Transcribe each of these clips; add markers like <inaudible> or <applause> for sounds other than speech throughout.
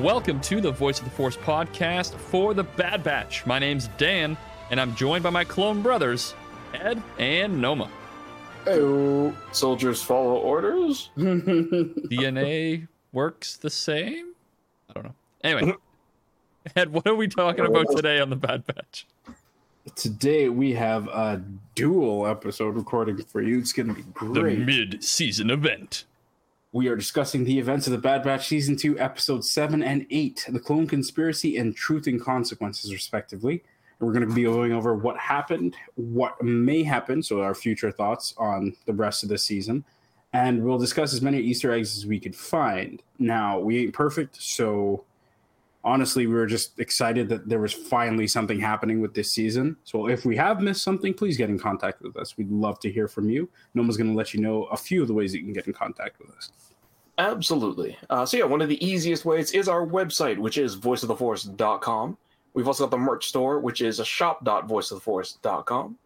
Welcome to the Voice of the Force podcast for the Bad Batch. My name's Dan, and I'm joined by my clone brothers, Ed and Noma. Oh, soldiers follow orders. <laughs> DNA works the same? I don't know. Anyway, <laughs> Ed, what are we talking about today on the Bad Batch? Today we have a dual episode recording for you. It's going to be great. The mid season event. We are discussing the events of the Bad Batch Season 2, Episode 7 and 8, The Clone Conspiracy and Truth and Consequences, respectively. And we're going to be going over what happened, what may happen, so our future thoughts on the rest of the season. And we'll discuss as many Easter eggs as we could find. Now, we ain't perfect, so honestly, we were just excited that there was finally something happening with this season. So if we have missed something, please get in contact with us. We'd love to hear from you. Noma's going to let you know a few of the ways that you can get in contact with us. Absolutely. Uh, so yeah, one of the easiest ways is our website, which is voiceoftheforce.com. We've also got the merch store, which is a shop.voiceoftheforce.com.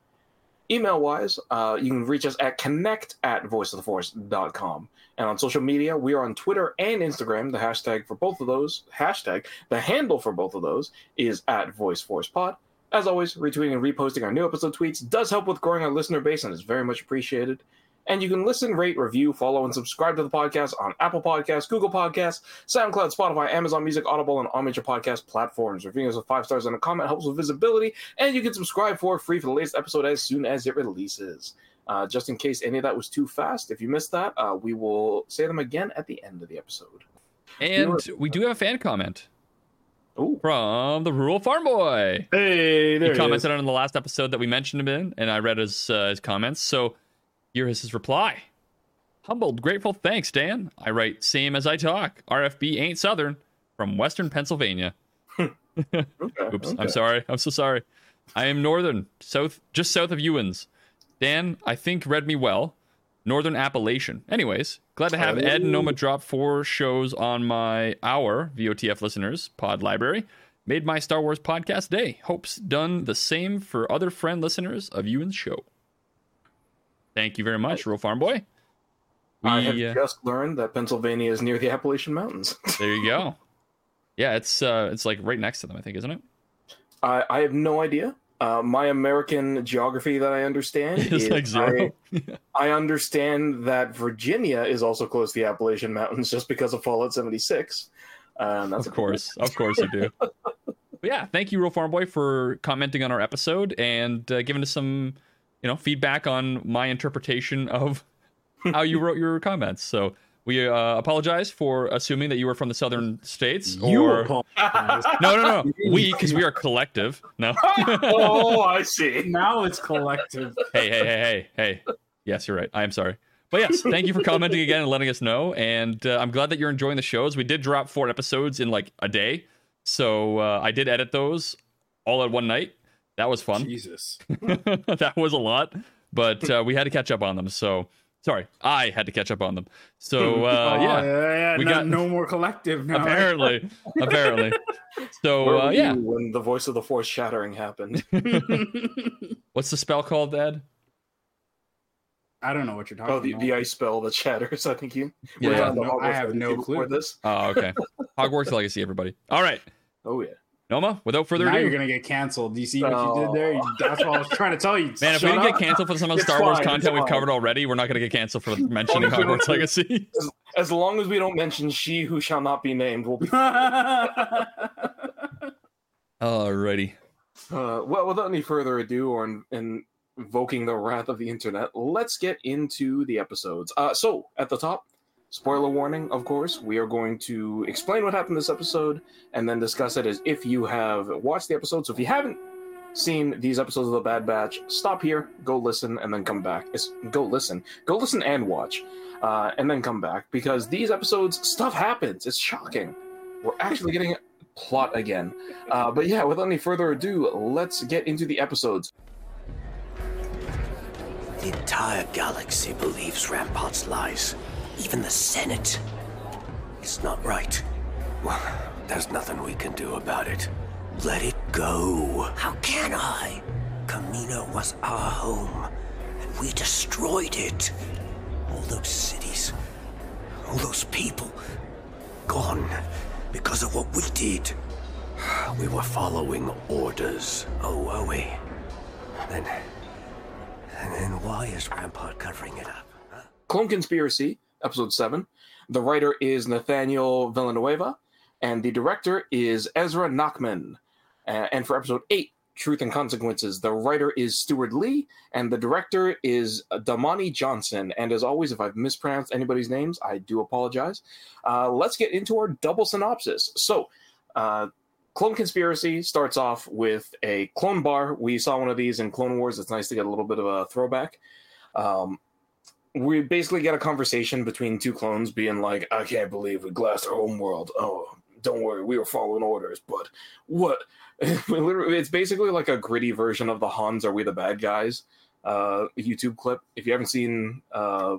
Email wise, uh, you can reach us at connect at voiceoftheforce.com. And on social media, we are on Twitter and Instagram. The hashtag for both of those, hashtag, the handle for both of those is at VoiceForcePod. As always, retweeting and reposting our new episode tweets does help with growing our listener base and is very much appreciated. And you can listen, rate, review, follow, and subscribe to the podcast on Apple Podcasts, Google Podcasts, SoundCloud, Spotify, Amazon Music, Audible, and all major podcast platforms. Reviewing us with five stars and a comment helps with visibility, and you can subscribe for free for the latest episode as soon as it releases. Uh, just in case any of that was too fast, if you missed that, uh, we will say them again at the end of the episode. And we do have a fan comment Ooh. from the Rural Farm Boy. Hey, there he commented on the last episode that we mentioned him in, and I read his uh, his comments. So here is his reply. Humbled, grateful, thanks, Dan. I write same as I talk. RFB ain't Southern from Western Pennsylvania. <laughs> Okay, Oops, okay. I'm sorry. I'm so sorry. I am Northern, south, just south of Ewens. Dan, I think read me well. Northern Appalachian. Anyways, glad to have Ed and Noma drop four shows on my our VOTF listeners pod library. Made my Star Wars podcast day. Hopes done the same for other friend listeners of you Ewan's show. Thank you very much, Real Farm Boy. I have uh, just learned that Pennsylvania is near the Appalachian Mountains. <laughs> there you go. Yeah, it's uh, it's like right next to them, I think, isn't it? I, I have no idea. Uh, my American geography that I understand <laughs> is like zero. I, <laughs> I understand that Virginia is also close to the Appalachian Mountains just because of Fallout 76. Um, that's of course, of course you do. <laughs> yeah, thank you, Real Farm Boy, for commenting on our episode and uh, giving us some, you know, feedback on my interpretation of how you wrote your comments. So we uh, apologize for assuming that you were from the southern states. You or apologize. no, no, no, <laughs> we because we are collective. No, <laughs> oh, I see. now it's collective. hey, hey, hey, hey, hey. Yes, you're right. I am sorry. But yes, thank you for commenting again and letting us know. And uh, I'm glad that you're enjoying the shows. We did drop four episodes in like a day. So uh, I did edit those all at one night. That was fun. Jesus. <laughs> that was a lot, but uh, we had to catch up on them. So sorry, I had to catch up on them. So uh, Oh, yeah, yeah, we no, got- no more collective now. apparently, <laughs> apparently. So uh, yeah, when the voice of the force shattering happened? <laughs> <laughs> what's the spell called, Dad? I don't know what you're talking about. Oh, the, about. the ice spell that shatters. I think you. Yeah, yeah. No, I have no before clue. This. Oh, okay. Hogwarts Legacy, everybody. All right, Oh yeah. Noma. Without further now ado, you're gonna get canceled. Do you see what you did there? That's what I was trying to tell you. <laughs> Man, if we didn't up. get canceled for some of the It's Star Wars content we've covered already, we're not going to get canceled for mentioning no. Hogwarts Legacy. <laughs> As, as long as we don't mention she who shall not be named, we'll be. <laughs> Alrighty. Uh, well, without any further ado, or in, in invoking the wrath of the internet, let's get into the episodes. Uh, so, at the top, spoiler warning, of course, we are going to explain what happened this episode and then discuss it as if you have watched the episode. So, if you haven't seen these episodes of The Bad Batch, stop here, go listen, and then come back. It's, go listen. Go listen and watch, uh, and then come back because these episodes, stuff happens. It's shocking. We're actually getting plot again. Uh, but yeah, without any further ado, let's get into the episodes. The entire galaxy believes Rampart's lies. Even the Senate. It's not right. Well, there's nothing we can do about it. Let it go. How can I? Camino was our home, and we destroyed it. All those cities, all those people, gone. because of what we did. We were following orders. Oh, were we? Then. And then why is Rampart covering it up? Huh? Clone Conspiracy, episode 7. The writer is Nathaniel Villanueva, and the director is Ezra Nachman. Uh, and for episode 8, Truth and Consequences, the writer is Steward Lee, and the director is Damani Johnson. And as always, if I've mispronounced anybody's names, I do apologize. Uh, let's get into our double synopsis. So, uh, Clone Conspiracy starts off with a clone bar. We saw one of these in Clone Wars. It's nice to get a little bit of a throwback. Um, we basically get a conversation between two clones being like, I can't believe we glassed our home world. Oh, don't worry, we were following orders. But what? <laughs> it's basically like a gritty version of the Hans Are We the Bad Guys uh, YouTube clip. If you haven't seen uh,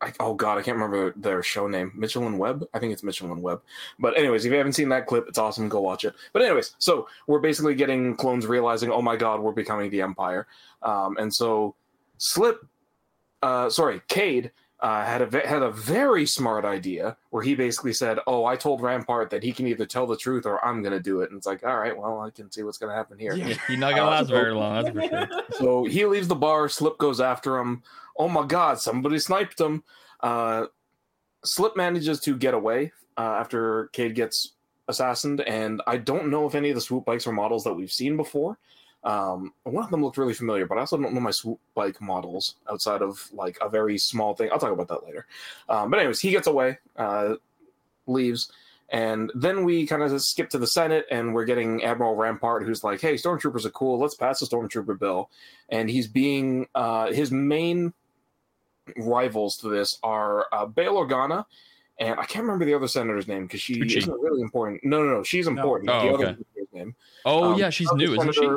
I, oh god, I can't remember their show name. Mitchell and Webb. I think it's Mitchell and Webb. But anyways, if you haven't seen that clip, it's awesome. Go watch it. But anyways, so we're basically getting clones realizing, oh my god, we're becoming the Empire. Um, and so Slip, uh, sorry, Cade uh, had a had a very smart idea where he basically said, "Oh, I told Rampart that he can either tell the truth or I'm going to do it." And it's like, all right, well, I can see what's going to happen here. Yeah. You're not going to last very long, that's for sure. <laughs> So he leaves the bar. Slip goes after him. Oh my God! Somebody sniped him. Uh, Slip manages to get away uh, after Cade gets assassinated, and I don't know if any of the swoop bikes are models that we've seen before. Um, one of them looked really familiar, but I also don't know my swoop bike models outside of like a very small thing. I'll talk about that later. Um, but anyways, he gets away, uh, leaves, and then we kind of skip to the Senate, and we're getting Admiral Rampart, who's like, "Hey, stormtroopers are cool. Let's pass the stormtrooper bill." And he's being uh, his main rivals to this are uh, Bail Organa, and I can't remember the other senator's name because she Chuchi. isn't really important. No, no, no, she's important. Oh, the other okay. senator's name. Oh, Um, yeah, she's other new, isn't she?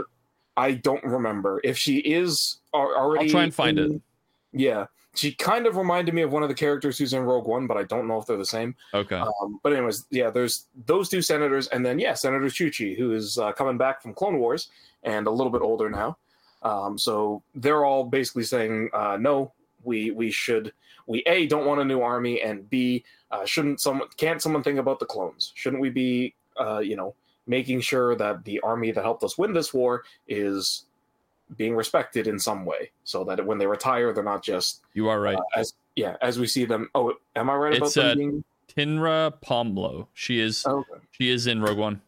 I don't remember if she is al- already. I'll try and find in- it. Yeah, she kind of reminded me of one of the characters who's in Rogue One, but I don't know if they're the same. Okay. Um, but anyways, yeah, there's those two senators, and then yeah, Senator Chuchi, who is uh, coming back from Clone Wars and a little bit older now. Um, so they're all basically saying, uh, no, we we should we a don't want a new army, and b uh, shouldn't someone can't someone think about the clones? Shouldn't we be uh, you know making sure that the army that helped us win this war is being respected in some way, so that when they retire, they're not just you are right. uh, as yeah as we see them. Oh, am I right about It's, them uh, being? Tynnra Pamlo. She is Oh, okay. she is in Rogue One.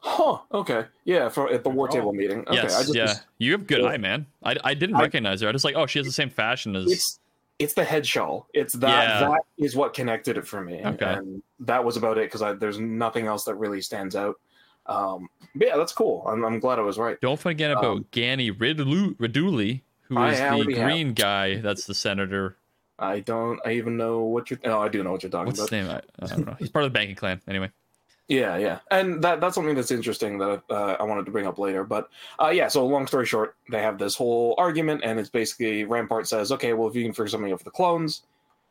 Huh. Okay. Yeah. For at the war Oh. table meeting. Okay. yes. I just, yeah. You have good Yeah. eye, man. I, I didn't I- recognize her. I just like, oh, she has the same fashion as. It's it's the head shawl. It's that Yeah. that is what connected it for me. Okay. And that was about it because there's nothing else that really stands out. Um. But yeah, that's cool. I'm, I'm glad I was right. Don't forget about Um, Ganny Ridlu- Riduli, who I is the already have. green guy. That's the senator. I don't. I even know what you're. No, I do know what you're talking What's about. his name? I, I don't know. He's part of the banking clan. Anyway. Yeah, yeah, and that that's something that's interesting that uh, I wanted to bring up later. But uh, yeah, so long story short, they have this whole argument, and it's basically Rampart says, "Okay, well, if you can figure something out for the clones,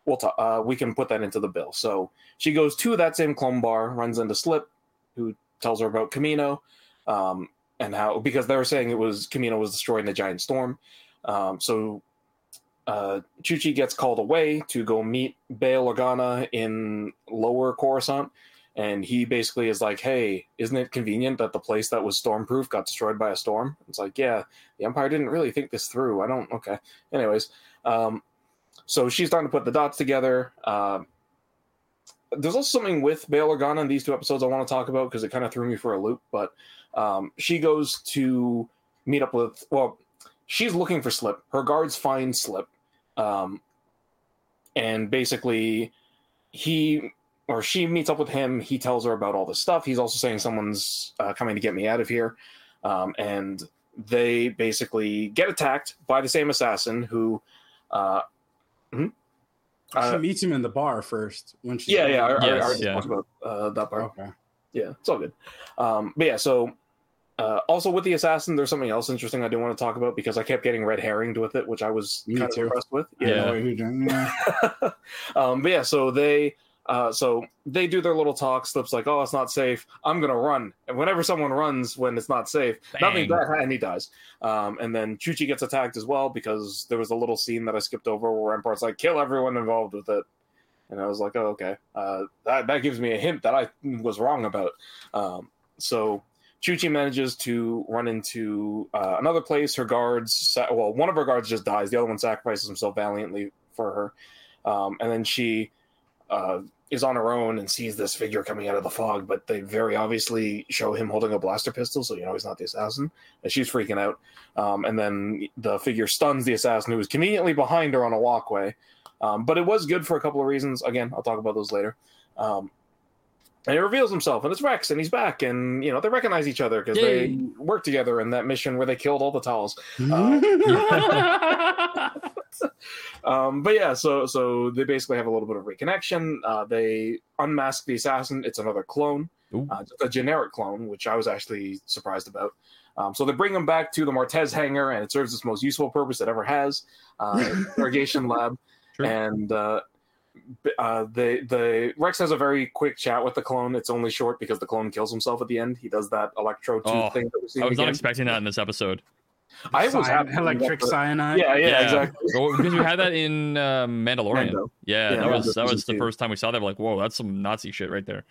we'll ta- uh, we can put that into the bill." So she goes to that same clone bar, runs into Slip, who tells her about Camino, um, and how because they were saying it was Camino was destroying the giant storm. Um, so uh, Chuchi gets called away to go meet Bail Organa in Lower Coruscant and he basically is like, "Hey, isn't it convenient that the place that was stormproof got destroyed by a storm?" It's like, "Yeah, the Empire didn't really think this through. I don't." Okay. Anyways, um, so she's starting to put the dots together. Um there's also something with Bail Organa in these two episodes I want to talk about because it kind of threw me for a loop. But um, she goes to meet up with. Well, she's looking for Slip. Her guards find Slip, um, and basically he or she meets up with him. He tells her about all this stuff. He's also saying someone's uh, coming to get me out of here, um, and they basically get attacked by the same assassin who. Uh, hmm? she Uh, meets him in the bar first when she. yeah, yeah, I, I- I already yeah. talked about uh, that part. Okay. Yeah, it's all good. Um, but yeah, so uh, also with the assassin, there's something else interesting I do want to talk about because I kept getting red herringed with it, which I was Me kind of impressed with. Yeah. Yeah. <laughs> um, but yeah, so they uh, so they do their little talk. Slips like, "Oh, it's not safe. I'm gonna run." And whenever someone runs when it's not safe, nothing bad, and he dies. Um, and then Chuchi gets attacked as well because there was a little scene that I skipped over where Rampart's like, "Kill everyone involved with it," And I was like, oh, okay. Uh, that that gives me a hint that I was wrong about. Um, so Chuchi manages to run into uh, another place. Her guards, sa- well, one of her guards just dies. The other one sacrifices himself valiantly for her. Um, and then she uh, is on her own and sees this figure coming out of the fog, but they very obviously show him holding a blaster pistol, so you know he's not the assassin. And she's freaking out. Um, and then the figure stuns the assassin who is conveniently behind her on a walkway. Um, but it was good for a couple of reasons. Again, I'll talk about those later. Um, and he reveals himself, and it's Rex, and he's back, and you know they recognize each other because they worked together in that mission where they killed all the Talz. Uh, <laughs> Um, but yeah, so so they basically have a little bit of reconnection. Uh, they unmask the assassin. It's another clone, uh, a generic clone, which I was actually surprised about. Um, so they bring him back to the Martez hangar, and it serves its most useful purpose it ever has: uh, interrogation <laughs> lab. Sure. And uh, uh, the the Rex has a very quick chat with the clone. It's only short because the clone kills himself at the end. He does that electro tooth Oh, thing that we're seeing I was not expecting that in this episode. I was Cyan- electric cyanide. Yeah, yeah, Yeah. exactly. Well, because we had that in uh, Mandalorian. Mando. Yeah, Yeah, that was that was season the two. first time we saw that. We're like, whoa, that's some Nazi shit right there.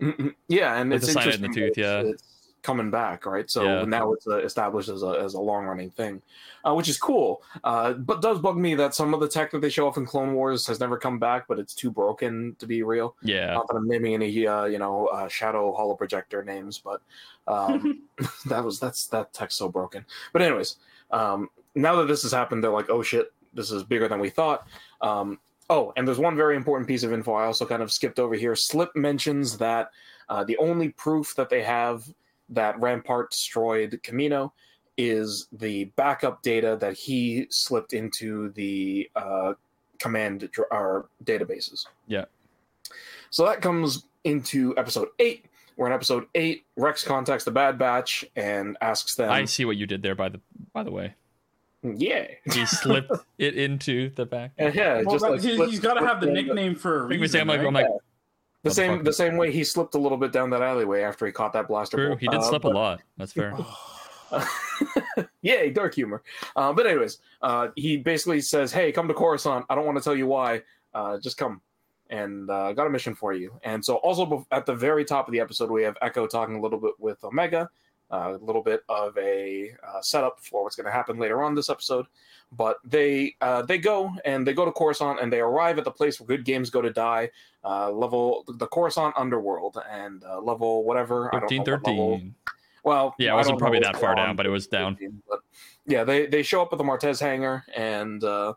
Mhm. Yeah, and With it's the cyanide in the tooth, that yeah. it's, it's coming back, right? So Yeah. now it's uh, established as a as a long running thing, uh, which is cool. Uh, but does bug me that some of the tech that they show off in Clone Wars has never come back, but it's too broken to be real. Yeah, Not that I'm naming any, uh, you know, uh, Shadow Hollow Projector names, but um, <laughs> <laughs> that was that's that tech's so broken. But anyways, um, now that this has happened, they're like, oh shit, this is bigger than we thought. Um, oh, and there's one very important piece of info I also kind of skipped over here. Slip mentions that uh, the only proof that they have that Rampart destroyed Camino is the backup data that he slipped into the uh, command dr- or databases. Yeah. So that comes into episode eight. Where in episode eight, Rex contacts the Bad Batch and asks them, I see what you did there. By the by the way, "Yeah, he <laughs> slipped it into the back. yeah, yeah." Well, just like he, slips- has got to have the slips down nickname for a reason. say, I'm like, right? I'm like, the same the same way he slipped a little bit down that alleyway after he caught that blaster. true. bolt. He did Uh, slip a lot. That's fair. <laughs> Yay, dark humor. Uh, but anyways, uh, he basically says, "Hey, come to Coruscant. I don't want to tell you why. Uh, just come." And uh, got a mission for you. And so, also at the very top of the episode, we have Echo talking a little bit with Omega, uh, a little bit of a uh, setup for what's going to happen later on this episode. But they uh, they go and they go to Coruscant and they arrive at the place where good games go to die, uh, level the Coruscant Underworld and uh, level whatever. I don't know Thirteen, what level- thirteen. well, Yeah, it I wasn't probably that far down, but it was down. 15, But yeah, they they show up at the Martez hangar and uh,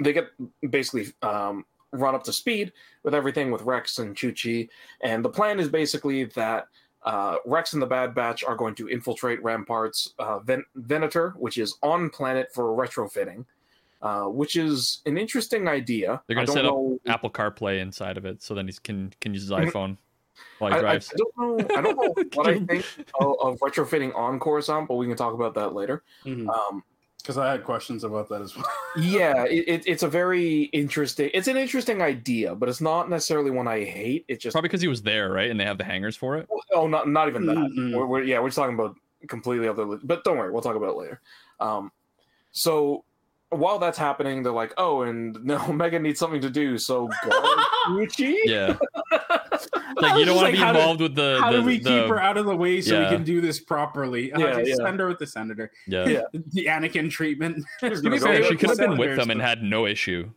they get basically um, run up to speed with everything with Rex and Chuchi. And the plan is basically that uh, Rex and the Bad Batch are going to infiltrate Rampart's uh, Ven- Venator, which is on planet for retrofitting. Uh, which is an interesting idea. They're gonna don't set up Apple CarPlay inside of it, so then he can can use his Mhm. iPhone while he I, I drives. don't know. I don't know <laughs> what I think of, of retrofitting on Coruscant, but we can talk about that later. Mhm. Um, Because I had questions about that as well. <laughs> yeah it, it, it's a very interesting it's an interesting idea but it's not necessarily one i hate It's just Probably because he was there, right? And they have the hangers for it. oh not, not even that Mm-mm. we're, we're, yeah we're just talking about completely other but don't worry we'll talk about it later um so while that's happening they're like oh and <laughs> no Megan needs something to do so go <laughs> Chuchi Yeah, <laughs> like you don't just want like, to be how do- involved with the How the, do we the- keep her out of the way so Yeah. we can do this properly? Uh, Yeah, just yeah. Send her with the senator. yeah. Yeah. the Anakin treatment. To be go fair, she could have been with them and had no issue.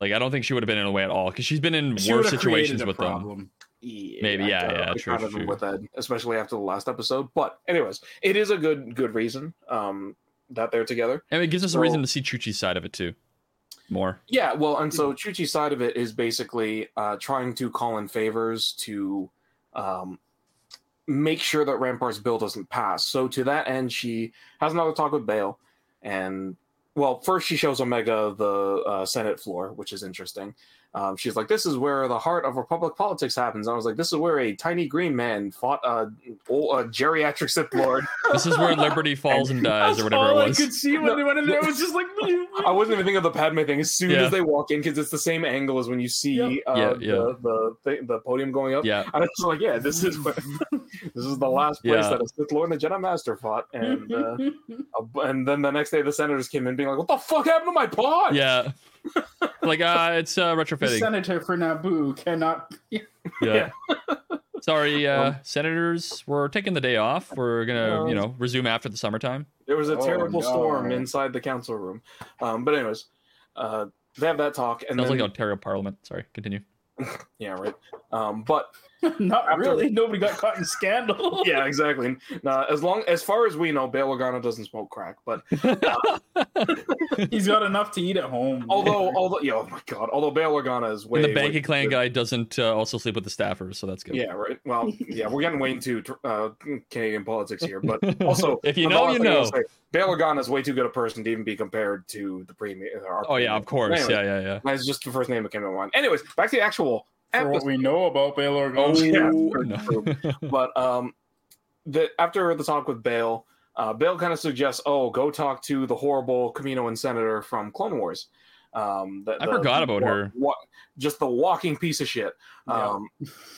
Like I don't think she would have been in the way at all because she's been in she worse situations created a with them. Yeah, Maybe, yeah, kinda- yeah, I true, kind true, with that, especially after the last episode. But anyways, it is a good good reason um, that they're together. And it gives us So- a reason to see Chuchi's side of it too, more. Yeah, well, and so Chuchi's side of it is basically uh, trying to call in favors to um, make sure that Rampart's bill doesn't pass. So to that end, she has another talk with Bail, and well, first she shows Omega the uh, Senate floor, which is interesting. Um, she's like, "This is where the heart of Republic politics happens." And I was like, "This is where a tiny green man fought a, a geriatric Sith Lord." <laughs> This is where Liberty falls and dies, or whatever all it was. I could see when they went in there. It was just like. <laughs> I wasn't even thinking of the Padme thing. As soon Yeah. as they walk in, because it's the same angle as when you see Yep. uh, Yeah, yeah. The, the, the the podium going up. Yeah, And it's like, yeah, this is where <laughs> this is the last place Yeah. that a Sith Lord and a Jedi Master fought, and uh, uh, and then the next day the senators came in being like, "What the fuck happened to my pod?" Yeah. Like uh it's uh the senator for Naboo cannot. Yeah. Sorry, uh Um, senators, we're taking the day off. We're gonna, No. you know, resume after the summertime. There was a Oh, terrible no. storm inside the council room. Um, but anyways, uh, they have that talk, and Sounds then like Ontario Parliament. Sorry, continue. <laughs> yeah, right. Um, but <laughs> Not After- really. Nobody got caught in scandal. <laughs> yeah, exactly. Now, as long as far as we know, Bail Organa doesn't smoke crack. But <laughs> He's got enough to eat at home. although, although, yeah, oh my god, although Bail Organa is way and the way banking clan good- guy doesn't uh, also sleep with the staffers, so that's good. Yeah, right. Well, yeah, we're getting way into uh, Canadian politics here, but also, if you know, last you know. say, Bail Organa is way too good a person to even be compared to the premier. Our Oh yeah, of course. Anyway, Yeah, yeah, yeah. That's just the first name that came to mind. Anyways, back to the actual for what we know about Bail Oh, Organa. yeah, <laughs> no. but um, the after the talk with Bail, uh, Bail kind of suggests, "Oh, go talk to the horrible Caminoan senator from Clone Wars." Um, the, I the- forgot about wa- her. wa- just the walking piece of shit. Yeah. Um,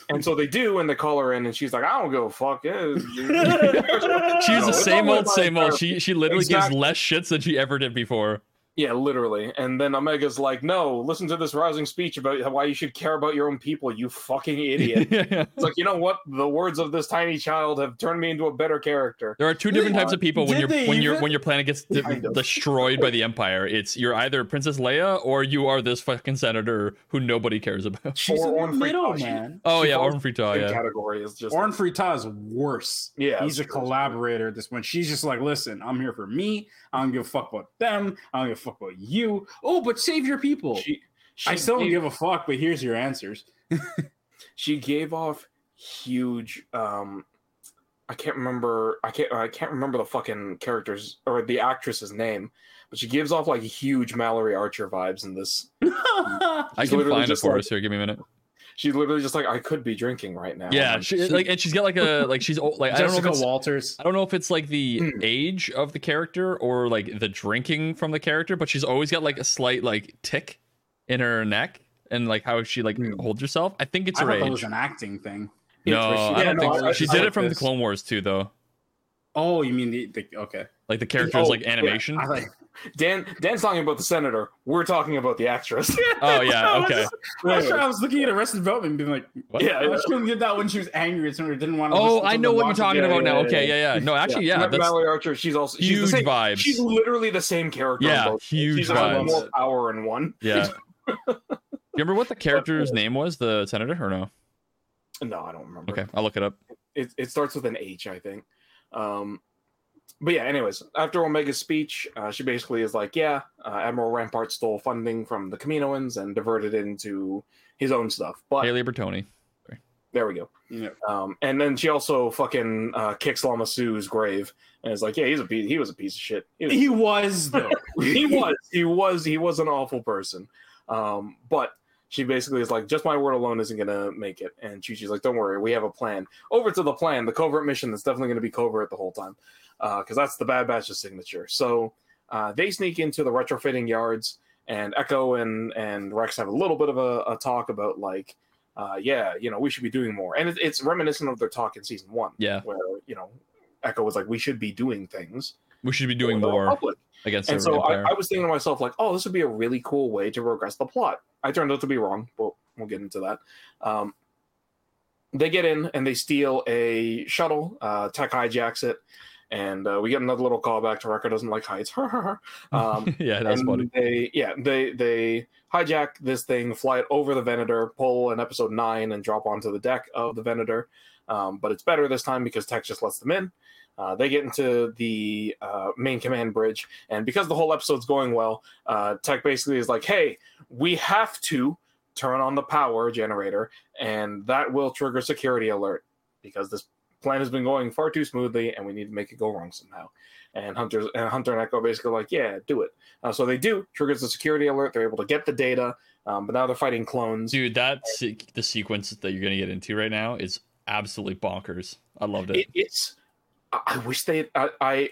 and so they do, and they call her in, and she's like, "I don't go fuck." Yeah. <laughs> <laughs> She's No, the it's same old, same old. She she literally Exactly. gives less shits than she ever did before. Yeah, literally. And then Omega's like, "No, listen to this rousing speech about why you should care about your own people, you fucking idiot." <laughs> there It's like, you know what? The words of this tiny child have turned me into a better character. There are two different types of people when Did your they when your even? when your planet gets de- destroyed by the Empire. It's you're either Princess Leia or you are this fucking senator who nobody cares about. She's Or in the Orn Free middle, Tosh. man. Oh She yeah, falls Orn Free Taa, yeah. category is just Orn Free Taa is worse. Yeah, he's a collaborator at this point. She's just like, listen, I'm here for me. I don't give a fuck about them. I don't give a fuck about you. Oh, but save your people. she, she I still don't give a fuck, but here's your answers. <laughs> she gave off huge um I can't remember I can't I can't remember the fucking character's or the actress's name, but she gives off like huge Mallory Archer vibes in this. <laughs> I She's can find it just for like- us here. Give me a minute. She's literally just like I could be drinking right now. Yeah, I'm she, like, and she's got like a like she's old, like I don't know if it's, Walters. I don't know if it's like the Hmm. age of the character or like the drinking from the character, but she's always got like a slight like tick in her neck and like how she like Hmm. holds herself. I think it's I her thought that was an acting thing. No, Yeah, I don't no, think I- so. I- She I did like it from the. Clone Wars too, though. Oh, you mean the, the okay? Like the character's Oh, like yeah, animation. I like. Dan Dan's talking about the senator. We're talking about the actress. <laughs> Oh yeah, <laughs> I was okay. just- I was, I looking at Arrested Development and being like, What? Yeah, oh, she only did that when she was angry at someone didn't want oh, to. Oh, I know what you're talking about now. Okay, yeah. yeah, yeah. No, actually, yeah, Ma- that's Mallory Archer. She's also she's the huge same, vibes. She's literally the same character. Yeah, both. huge She's vibes. more power in one. yeah. <laughs> You remember what the character's name was? The senator or no? No, I don't remember. Okay, I'll look it up. It, it starts with an H, I think. Um, but yeah, anyways, after Omega's speech, uh, she basically is like, yeah, uh, Admiral Rampart stole funding from the Caminoans and diverted it into his own stuff. But Halle Burtoni. there we go. Yeah. Um, and then she also fucking uh, kicks Lama Su's grave and is like, yeah, he's a piece, he was a piece of shit. He was, He was though. <laughs> he was he was he was an awful person. Um, but she basically is like, just my word alone isn't gonna make it. And Chuchi's like, don't worry, we have a plan. Over to the plan, the covert mission that's definitely gonna be covert the whole time, because that's the Bad Batch's signature. So uh, they sneak into the retrofitting yards, and Echo and and Rex have a little bit of a, a talk about like, uh, yeah, you know, we should be doing more, and it, it's reminiscent of their talk in season one, Yeah, where you know, Echo was like, we should be doing things we should be doing more Republic against and so. I, I was thinking to myself like oh this would be a really cool way to progress the plot i turned out to be wrong but we'll get into that um, they get in and they steal a shuttle uh, tech hijacks it and uh, we get another little callback to Wrecker doesn't like heights <laughs> um, <laughs> yeah, that's funny. They yeah they they hijack this thing, fly it over the Venator, pull an episode nine, and drop onto the deck of the Venator. Um, but it's better this time because Tech just lets them in. Uh, they get into the uh, main command bridge, and because the whole episode's going well, uh, Tech basically is like, "Hey, we have to turn on the power generator, and that will trigger security alert because this plan has been going far too smoothly, and we need to make it go wrong somehow." And Hunter and Hunter and Echo basically like, "Yeah, do it." Uh, so they do triggers the security alert. They're able to get the data, um, but now they're fighting clones. Dude, that se- the sequence that you're gonna get into right now is absolutely bonkers. I loved it. It, it's. I I wish they. I, I.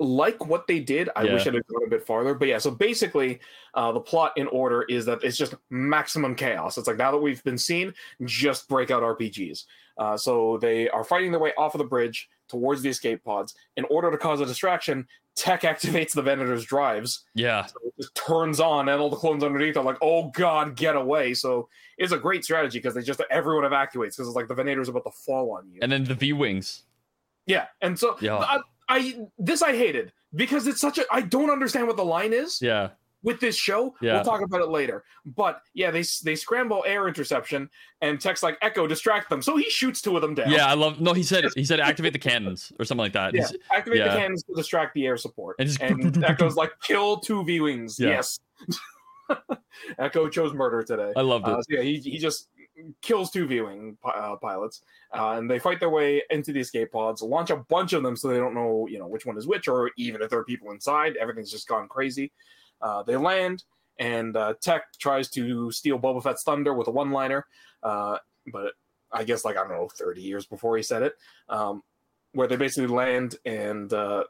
like what they did. I Yeah. wish it had gone a bit farther. But yeah, so basically, uh, the plot in order is that it's just maximum chaos. It's like now that we've been seen, just break out RPGs. Uh, so they are fighting their way off of the bridge towards the escape pods. In order to cause a distraction, Tech <laughs> activates the Venator's drives. Yeah. So it just turns on, and all the clones underneath are like, "Oh God, get away!" So it's a great strategy because they just everyone evacuates because it's like the Venator's about to fall on you. And then the V wings. Yeah, and so Yeah. I, I this I hated because it's such a I don't understand what the line is Yeah. with this show. Yeah. We'll talk about it later. But yeah, they they scramble air interception and Tech's like Echo distract them, so he shoots two of them down. Yeah. I love. No, he said he said activate the cannons or something like that. Yeah, He's- activate yeah. the cannons to distract the air support. And And, just- Echo's like, kill two V Wings. Yeah. Yes. <laughs> Echo chose murder today. I loved it. Uh, so yeah, he, he just kills two V-wing uh, pilots, uh, and they fight their way into the escape pods, launch a bunch of them, so they don't know, you know, which one is which, or even if there are people inside. Everything's just gone crazy. Uh, they land, and uh, Tech tries to steal Boba Fett's thunder with a one-liner, uh, but I guess like I don't know, thirty years before he said it, um, where they basically land, and uh,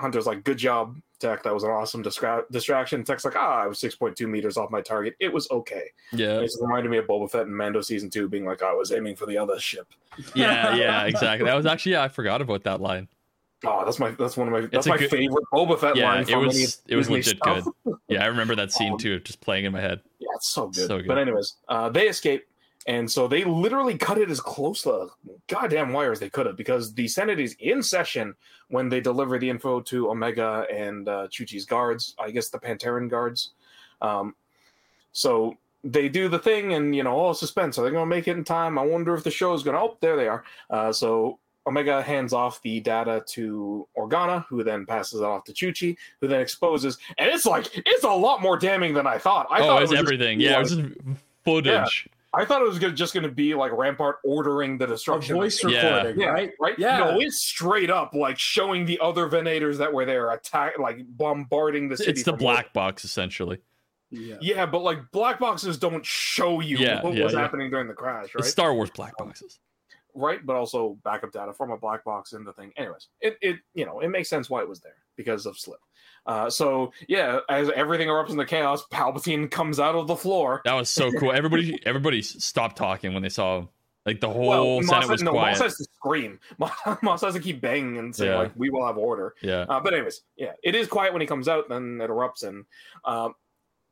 Hunter's like, "Good job, Tech. That was an awesome distra- distraction." Tech's like, "Ah, I was six point two meters off my target. It was okay." yeah. It reminded me of Boba Fett and Mando season two, being like, I was aiming for the other ship. Yeah. <laughs> Yeah. Exactly. That was actually. Yeah. I forgot about that line. Oh, that's my that's one of my that's a my good- favorite Boba Fett Yeah. line. It was. It was legit stuff. good. Yeah. I remember that <laughs> scene Um, too, just playing in my head. Yeah, it's so good. So good. But anyways, uh, they escape, and so they literally cut it as close to the goddamn wire as they could have, because the Senate is in session when they deliver the info to Omega and uh, Chuchi's guards. I guess the Pantoran guards. Um, so they do the thing, and you know, oh, suspense. Are they going to make it in time? I wonder if the show is going to. Oh, there they are. Uh, so Omega hands off the data to Organa, who then passes it off to Chuchi, who then exposes, and it's like it's a lot more damning than I thought. I oh, thought it's it was everything. be Yeah. It like- was just footage. I thought it was gonna, just going to be like Rampart ordering the destruction. A destruction. voice recording, yeah, right? right? Yeah. No, it's straight up like showing the other Venators that were there attack, like bombarding the city. It's the from black box essentially. Yeah. Yeah, but like black boxes don't show you Yeah, what yeah, was yeah. happening during the crash, right? It's Star Wars black boxes. right? But also backup data from a black box in the thing. Anyways, it, it you know it makes sense why it was there because of Slip. Uh, so yeah, as everything erupts in the chaos, Palpatine comes out of the floor. That was so cool. <laughs> Everybody, everybody stopped talking when they saw him. Like the whole Well, Senate Mas, was no, quiet. Mas has to scream. <laughs> Mas, Mas has to keep banging and say Yeah. like, "We will have order." yeah, Uh, but anyways, yeah, it is quiet when he comes out. Then it erupts, and um,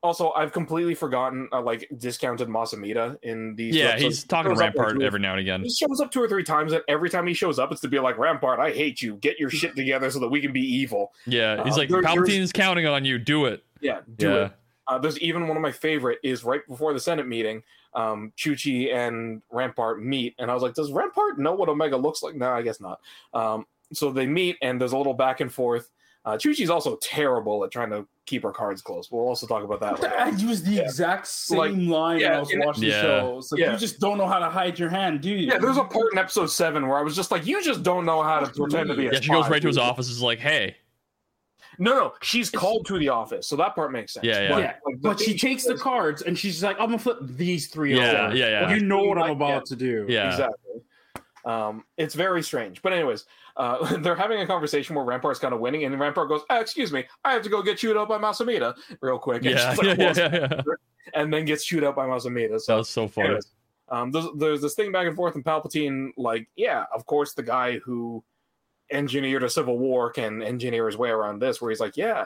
also I've completely forgotten uh, like discounted Mas Amedda in these. yeah. episodes. He's talking to Shows up, like, Rampart every now and again. He shows up two or three times, and every time he shows up, it's to be like Rampart. I hate you. Get your shit together so that we can be evil. Yeah, he's Uh, like there- Palpatine is counting on you. Do it. Yeah, do yeah, it. Uh, there's even one of my favorite is right before the Senate meeting. Um, Chuchi and Rampart meet, and I was like, "Does Rampart know what Omega looks like?" No, I guess not. Um, so they meet, and there's a little back and forth. Uh, Chuchi's also terrible at trying to keep her cards close. We'll also talk about that. I later. used the Yeah. exact same Like, line yeah, when I was watching Yeah. the show. It's like Yeah. you just don't know how to hide your hand, do you? Yeah, there's a part in episode seven where I was just like, "You just don't know how to pretend to be a yeah. She goes spy, right to his dude." office. Is like, hey, No, no, she's called to the office, so that part makes sense. Yeah, yeah. But, Yeah, like, but she thing takes the cards and she's like, "I'm gonna flip these three Yeah, over." yeah, yeah. You know what I'm about yeah. to do. yeah, Exactly. Um, it's very strange. But anyways, uh, <laughs> they're having a conversation where Rampart's kind of winning, and Rampart goes, "Ah, "Excuse me, I have to go get chewed up by Mas Amedda real quick." And, yeah, like, <laughs> yeah, yeah, yeah. and then gets chewed up by Mas Amedda. That So, was so funny. anyways, um, there's, there's this thing back and forth, and Palpatine, like, yeah, of course, the guy who engineered a civil war can engineer his way around this, where he's like, yeah,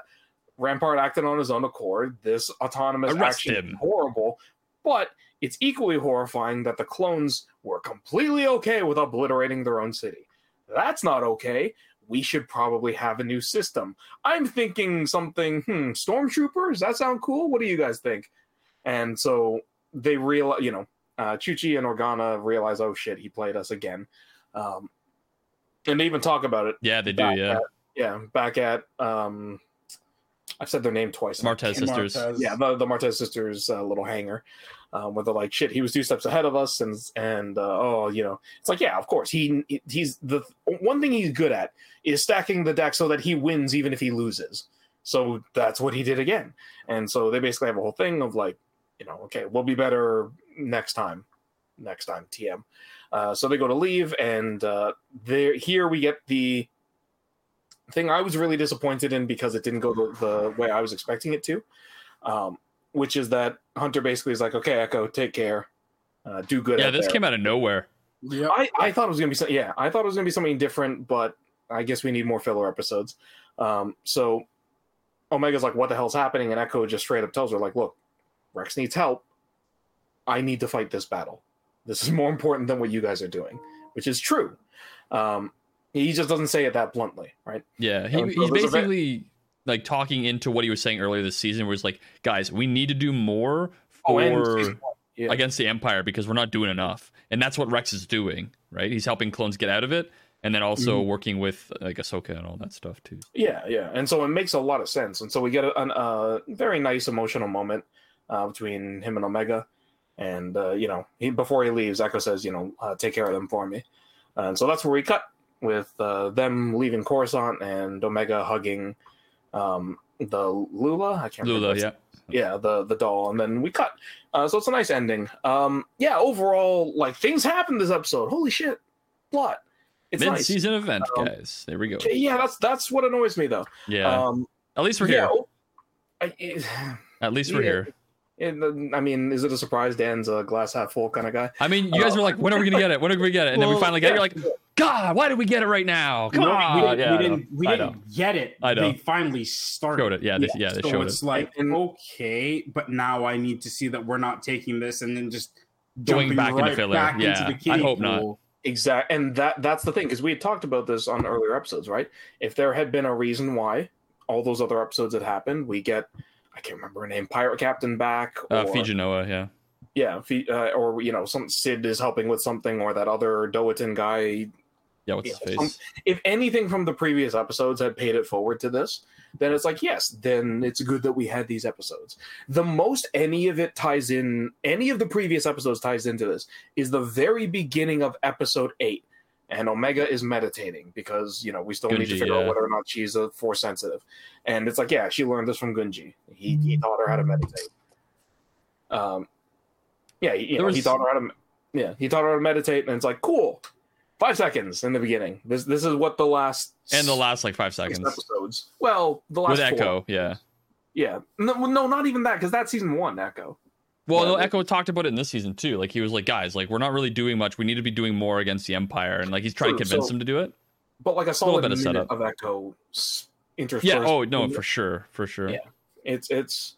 Rampart acted on his own accord. This autonomous Arrest action him. is horrible, but it's equally horrifying that the clones were completely okay with obliterating their own city. That's not okay. We should probably have a new system. I'm thinking something, hmm, stormtroopers? That sound cool? What do you guys think? And so they realize, you know, uh, Chuchi and Organa realize, oh shit, he played us again. Um, and they even talk about it. Yeah, they do. Yeah, At, yeah, back at, um, I've said their name twice. Martez sisters. Martez. Yeah, the, the Martez sisters' uh, little hanger, um, where they're like, "Shit, he was two steps ahead of us," and and uh, oh, you know, it's like, yeah, of course, he he's the one thing he's good at is stacking the deck so that he wins even if he loses. So that's what he did again, and so they basically have a whole thing of like, you know, okay, we'll be better next time, next time, TM. Uh, so they go to leave, and uh, there here we get the thing I was really disappointed in because it didn't go the, the way I was expecting it to, um, which is that Hunter basically is like, okay, Echo, take care, uh, do good. Yeah, this there." came out of nowhere. Yep. I, I thought it was gonna be some, yeah, I thought it was gonna be something different, but I guess we need more filler episodes. Um, so Omega's like, what the hell's happening? And Echo just straight up tells her, like, look, Rex needs help. I need to fight this battle. This is more important than what you guys are doing, which is true. Um, he just doesn't say it that bluntly, right? Yeah, he, Um, he's basically like talking into what he was saying earlier this season, where he's like, guys, we need to do more Oh, for one, yeah. against the Empire because we're not doing enough, and that's what Rex is doing, right? He's helping clones get out of it, and then also Mm-hmm. working with like Ahsoka and all that stuff too. Yeah, yeah, and so it makes a lot of sense, and so we get a, an- a very nice emotional moment uh, between him and Omega, and uh, you know, he, before he leaves, Echo says, you know, uh, take care of them for me, and so that's where we cut with uh, them leaving Coruscant and Omega hugging um, the Lula. I can't remember Lula, yeah, yeah, the the doll, and then we cut. Uh, so it's a nice ending. Um, yeah, overall, like things happened this episode. Holy shit, plot. It's nice. mid-season event, Um, guys. There we go. Yeah, that's that's what annoys me though. Yeah, Um, at least we're yeah, here. I, it, <sighs> At least we're yeah. here. It- I mean, is it a surprise? Dan's a glass half full kind of guy. I mean, you guys were like, when are we gonna get it? When are we gonna get it? And then we finally get it. You're like, God, why did we get it right now? Come No, on. we didn't, yeah, we didn't, we didn't get it. I know. They finally started. Showed it. Yeah, they, yeah, they so showed it's it. like And- okay, but now I need to see that we're not taking this and then just Going jumping back into right filler. back Yeah, into the I kiddie hope not. pool. Exact, and that that's the thing because we had talked about this on earlier episodes, right? If there had been a reason why all those other episodes had happened, we get I can't remember her name, Pirate Captain back, Uh, or Phee Genoa, yeah. yeah, Fi- uh, or you know, some Cid is helping with something, or that other Doatin guy Yeah, what's his some- face? if anything from the previous episodes had paid it forward to this, then it's like, yes, then it's good that we had these episodes. The most any of it ties in, any of the previous episodes ties into this, is the very beginning of episode eight. And Omega is meditating because, you know, we still need to Gungi, figure out whether or not she's a force sensitive. And it's like, yeah, she learned this from Gungi. He, he taught her how to meditate. Um, yeah, he, you There know, he taught her how to, yeah, he taught her how to meditate, and it's like, cool, five seconds in the beginning. This this is what the last And the last like five seconds episodes. Well, the last with four. Echo, yeah. Yeah, no, no, not even that because that's season one. Echo. Well, no, Echo talked about it in this season too. Like he was like, guys, like we're not really doing much. We need to be doing more against the Empire, and like he's trying to convince so- them to do it. But like I saw a little bit of setup. of Echo interspersed. Yeah. Oh no, for sure, for sure. Yeah. it's it's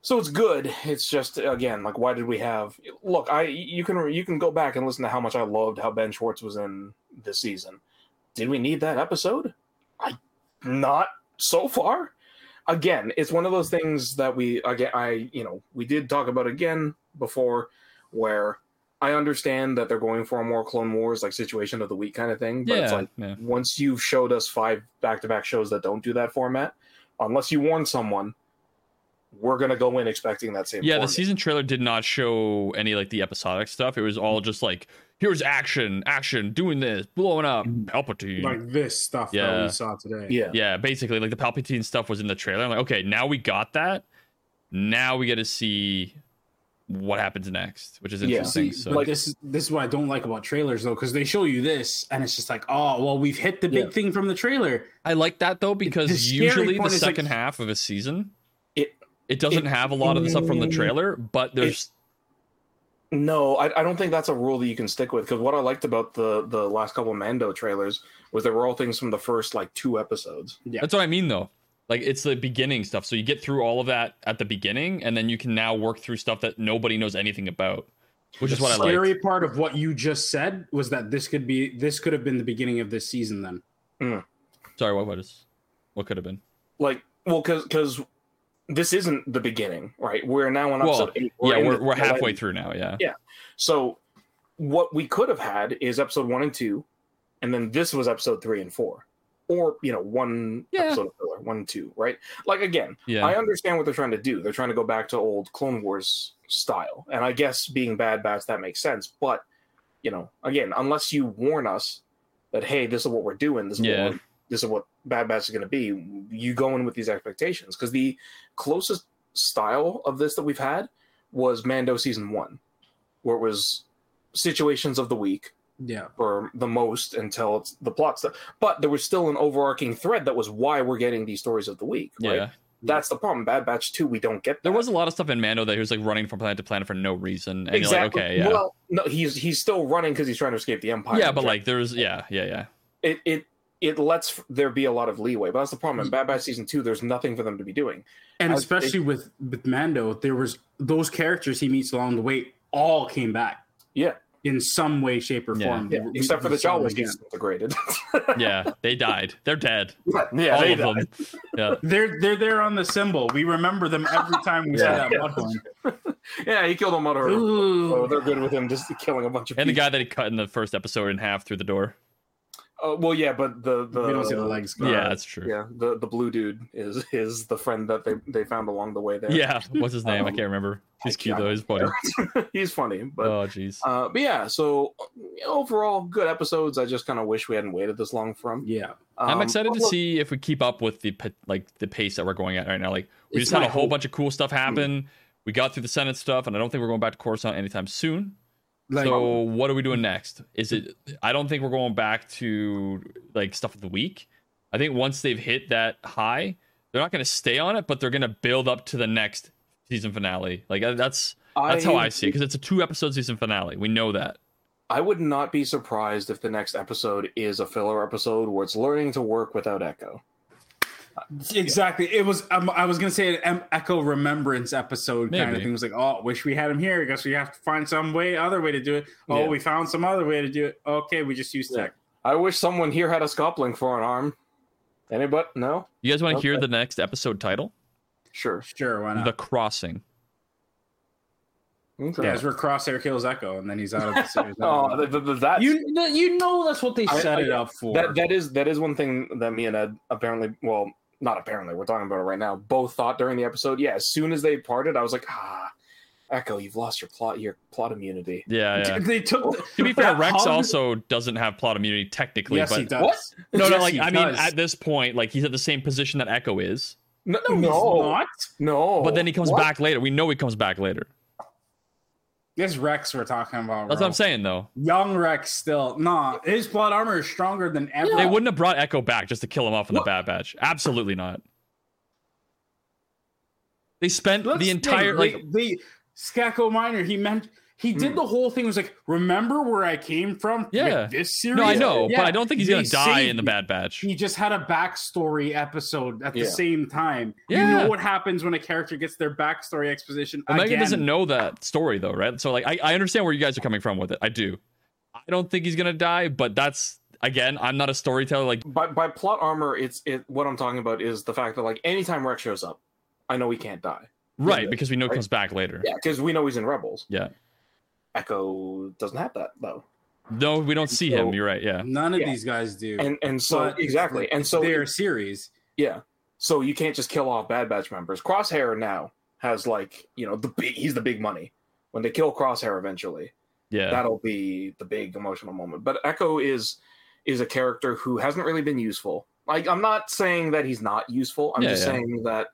so it's good. It's just again like why did we have? Look, I you can you can go back and listen to how much I loved how Ben Schwartz was in this season. Did we need that episode? I not so far. Again, it's one of those things that we again I you know we did talk about again before where I understand that they're going for a more Clone Wars like situation of the week kind of thing, but Yeah. it's like yeah. once you've showed us five back-to-back shows that don't do that format, unless you warn someone, we're gonna go in expecting that same. Yeah, the season trailer did not show any like the episodic stuff. It was all just like, here's action, action, doing this, blowing up, mm-hmm. Palpatine. Like this stuff that Yeah. we saw today. Yeah, yeah, basically, like the Palpatine stuff was in the trailer. I'm like, okay, now we got that. Now we get to see what happens next, which is Yeah. interesting. See, so, but this is this is what I don't like about trailers though, because they show you this and it's just like, oh well, we've hit the big Yeah. thing from the trailer. I like that though because the usually the point is, like- second half of a season It- it doesn't it- have a lot of the stuff from the mm. trailer, but there's no, I, I don't think that's a rule that you can stick with because what I liked about the the last couple Mando trailers was they were all things from the first like two episodes. Yeah. that's what I mean though. Like it's the beginning stuff, so you get through all of that at the beginning, and then you can now work through stuff that nobody knows anything about, which is what I like. scary part of what you just said was that this could be this could have been the beginning of this season then. Mm. Sorry, what was what could have been? Like, well, because because this isn't the beginning, right? We're now on Well, episode eight. yeah, we're the- we're halfway end. through now. Yeah. Yeah. So what we could have had is episode one and two, and then this was episode three and four. Or, you know, one Yeah. episode of filler, one, two, right? Like again, Yeah. I understand what they're trying to do. They're trying to go back to old Clone Wars style. And I guess being Bad Batch, that makes sense. But, you know, again, unless you warn us that, hey, this is what we're doing, this is, Yeah. what, we're- this is what Bad Batch is going to be, you go in with these expectations. Because the closest style of this that we've had was Mando season one, where it was situations of the week, Yeah. for the most until it's the plot stuff. But there was still an overarching thread that was why we're getting these stories of the week. Right? Yeah. That's the problem. Bad Batch 2, we don't get that. There was a lot of stuff in Mando that he was like running from planet to planet for no reason. And exactly. you're like, okay, yeah. Well, no, he's he's still running because he's trying to escape the Empire. yeah, but like there's yeah, yeah, yeah. it it it lets there be a lot of leeway. But that's the problem. In mm. Bad Batch season two, there's nothing for them to be doing. And I- especially with with Mando, there was those characters he meets along the way all came back Yeah, in some way, shape, or Yeah. form. yeah. We- Except for the saw them Jawas again. integrated. <laughs> Yeah, they died. They're dead. yeah, All they of died. them. Yeah. They're they're there on the symbol. We remember them every time we Yeah. see that bloodhorn. <laughs> Yeah, he killed a mother. Ooh. So they're good with him just killing a bunch of people. And the guy that he cut in the first episode in half through the door. Uh, well, yeah, but the the we don't see the legs. go. yeah, that's true. Yeah, the the blue dude is is the friend that they they found along the way there. Yeah. What's his name? I Um, can't remember. He's cute though. He's funny. <laughs> he's funny, but Oh jeez. uh, but yeah. So overall, good episodes. I just kind of wish we hadn't waited this long from. Yeah. I'm Um, excited to look, see if we keep up with the like the pace that we're going at right now. Like we just had a whole hope. bunch of cool stuff happen. We got through the Senate stuff, and I don't think we're going back to Coruscant anytime soon. Like so what are we doing next? Is it? I don't think we're going back to like stuff of the week. I think once they've hit that high, they're not going to stay on it, but they're going to build up to the next season finale. Like uh, that's that's how I see it because it's a two episode season finale. We know that. I would not be surprised if the next episode is a filler episode where it's learning to work without Echo. Exactly. It was. Um, I was gonna say an em- Echo Remembrance episode kind of thing. It was like, oh, wish we had him here. I guess we have to find some way, other way to do it. Oh, Yeah. we found some other way to do it. Okay, we just used Yeah. tech. I wish someone here had a scomp link for an arm. Anybody? No. You guys want to hear the next episode title? Sure. Sure, why not? The Crossing. Okay. yeah, it's where Crosshair kills Echo, and then he's out of the <laughs> series. Oh, th- th- th- that's you you know that's what they I- set I- it up for. that that is that is one thing that me and Ed apparently well not apparently we're talking about it right now both thought during the episode yeah as soon as they parted I was like ah Echo you've lost your plot your plot immunity Yeah, yeah. <laughs> They took. The, To be fair, <laughs> Rex hug- also doesn't have plot immunity technically, Yes, but he does. What? no, no, Yes, like he I mean, at this point, like he's at the same position that Echo is, no no, he's no not. no but then he comes What? back later. We know he comes back later. This Rex we're talking about. That's bro. what I'm saying, though. Young Rex still. Nah, his plot armor is stronger than ever. They wouldn't have brought Echo back just to kill him off in What? the Bad Batch. Absolutely not. They spent Let's the entire they- like the Skako Minor. He meant he did Hmm. the whole thing. Was like, remember where I came from? Yeah. with this series. no, I know, Yeah, but I don't think he's they gonna die in the. Bad Batch. He just had a backstory episode at the Yeah. same time. Yeah. You know what happens when a character gets their backstory exposition Omega again. doesn't know that story though, right? So like, I, I understand where you guys are coming from with it. I do. I don't think he's gonna die, but that's again, I'm not a storyteller. Like, by by plot armor it's it what I'm talking about is the fact that like anytime Rex shows up I know he can't die right, because we know he Right. comes back later. yeah because we know he's in Rebels Yeah. Echo doesn't have that though No, we don't see him. You're right. Yeah. None of Yeah. these guys do. and and so But exactly and so their series. Yeah. So you can't just kill off Bad Batch members. Crosshair now has like, you know, the big he's the big money. When they kill Crosshair eventually, Yeah. that'll be the big emotional moment. But Echo is is a character who hasn't really been useful. Like I'm not saying that he's not useful. I'm Yeah, just yeah. saying that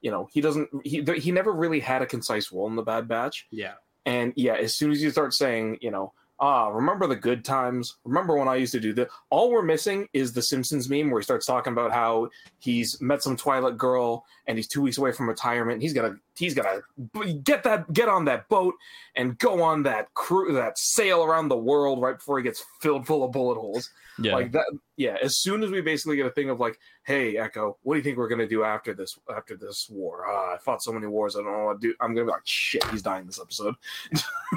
you know, he doesn't he he never really had a concise role in the Bad Batch. Yeah. And yeah, as soon as you start saying, you know, ah, remember the good times? Remember when I used to do this? All we're missing is the Simpsons meme where he starts talking about how he's met some Twilight girl and he's two weeks away from retirement. He's gonna he's gonna get that get on that boat and go on that cruise that sail around the world right before he gets filled full of bullet holes. yeah. Like that yeah, as soon as we basically get a thing of like, hey Echo, what do you think we're gonna do after this after this war? Ah, I fought so many wars, I don't know what to do. I'm gonna be like, shit, he's dying this episode.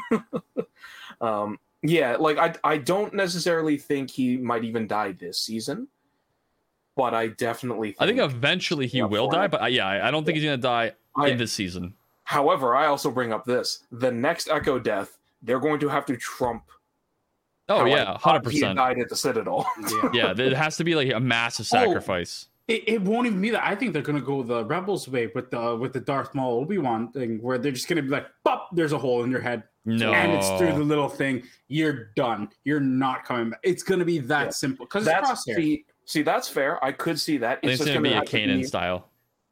<laughs> um yeah, like I I don't necessarily think he might even die this season, but I definitely think, I think eventually he will die, it. but I, yeah, I I don't think he's gonna die I- in this season. however, I also bring up this. The next Echo death, they're going to have to trump Oh yeah, thought hundred he had percent. died at the Citadel. Yeah. Yeah, there has to be like a massive Oh. Sacrifice. It, it won't even be that. I think they're gonna go the Rebels way with the with the Darth Maul Obi Wan thing, where they're just gonna be like, "Pop!" There's a hole in your head, No, and it's through the little thing. You're done. You're not coming back. It's gonna be that Yeah. simple because it's That's crosshair. see, see, that's fair. I could see that. I think it's just gonna be a have to Kanan be- style.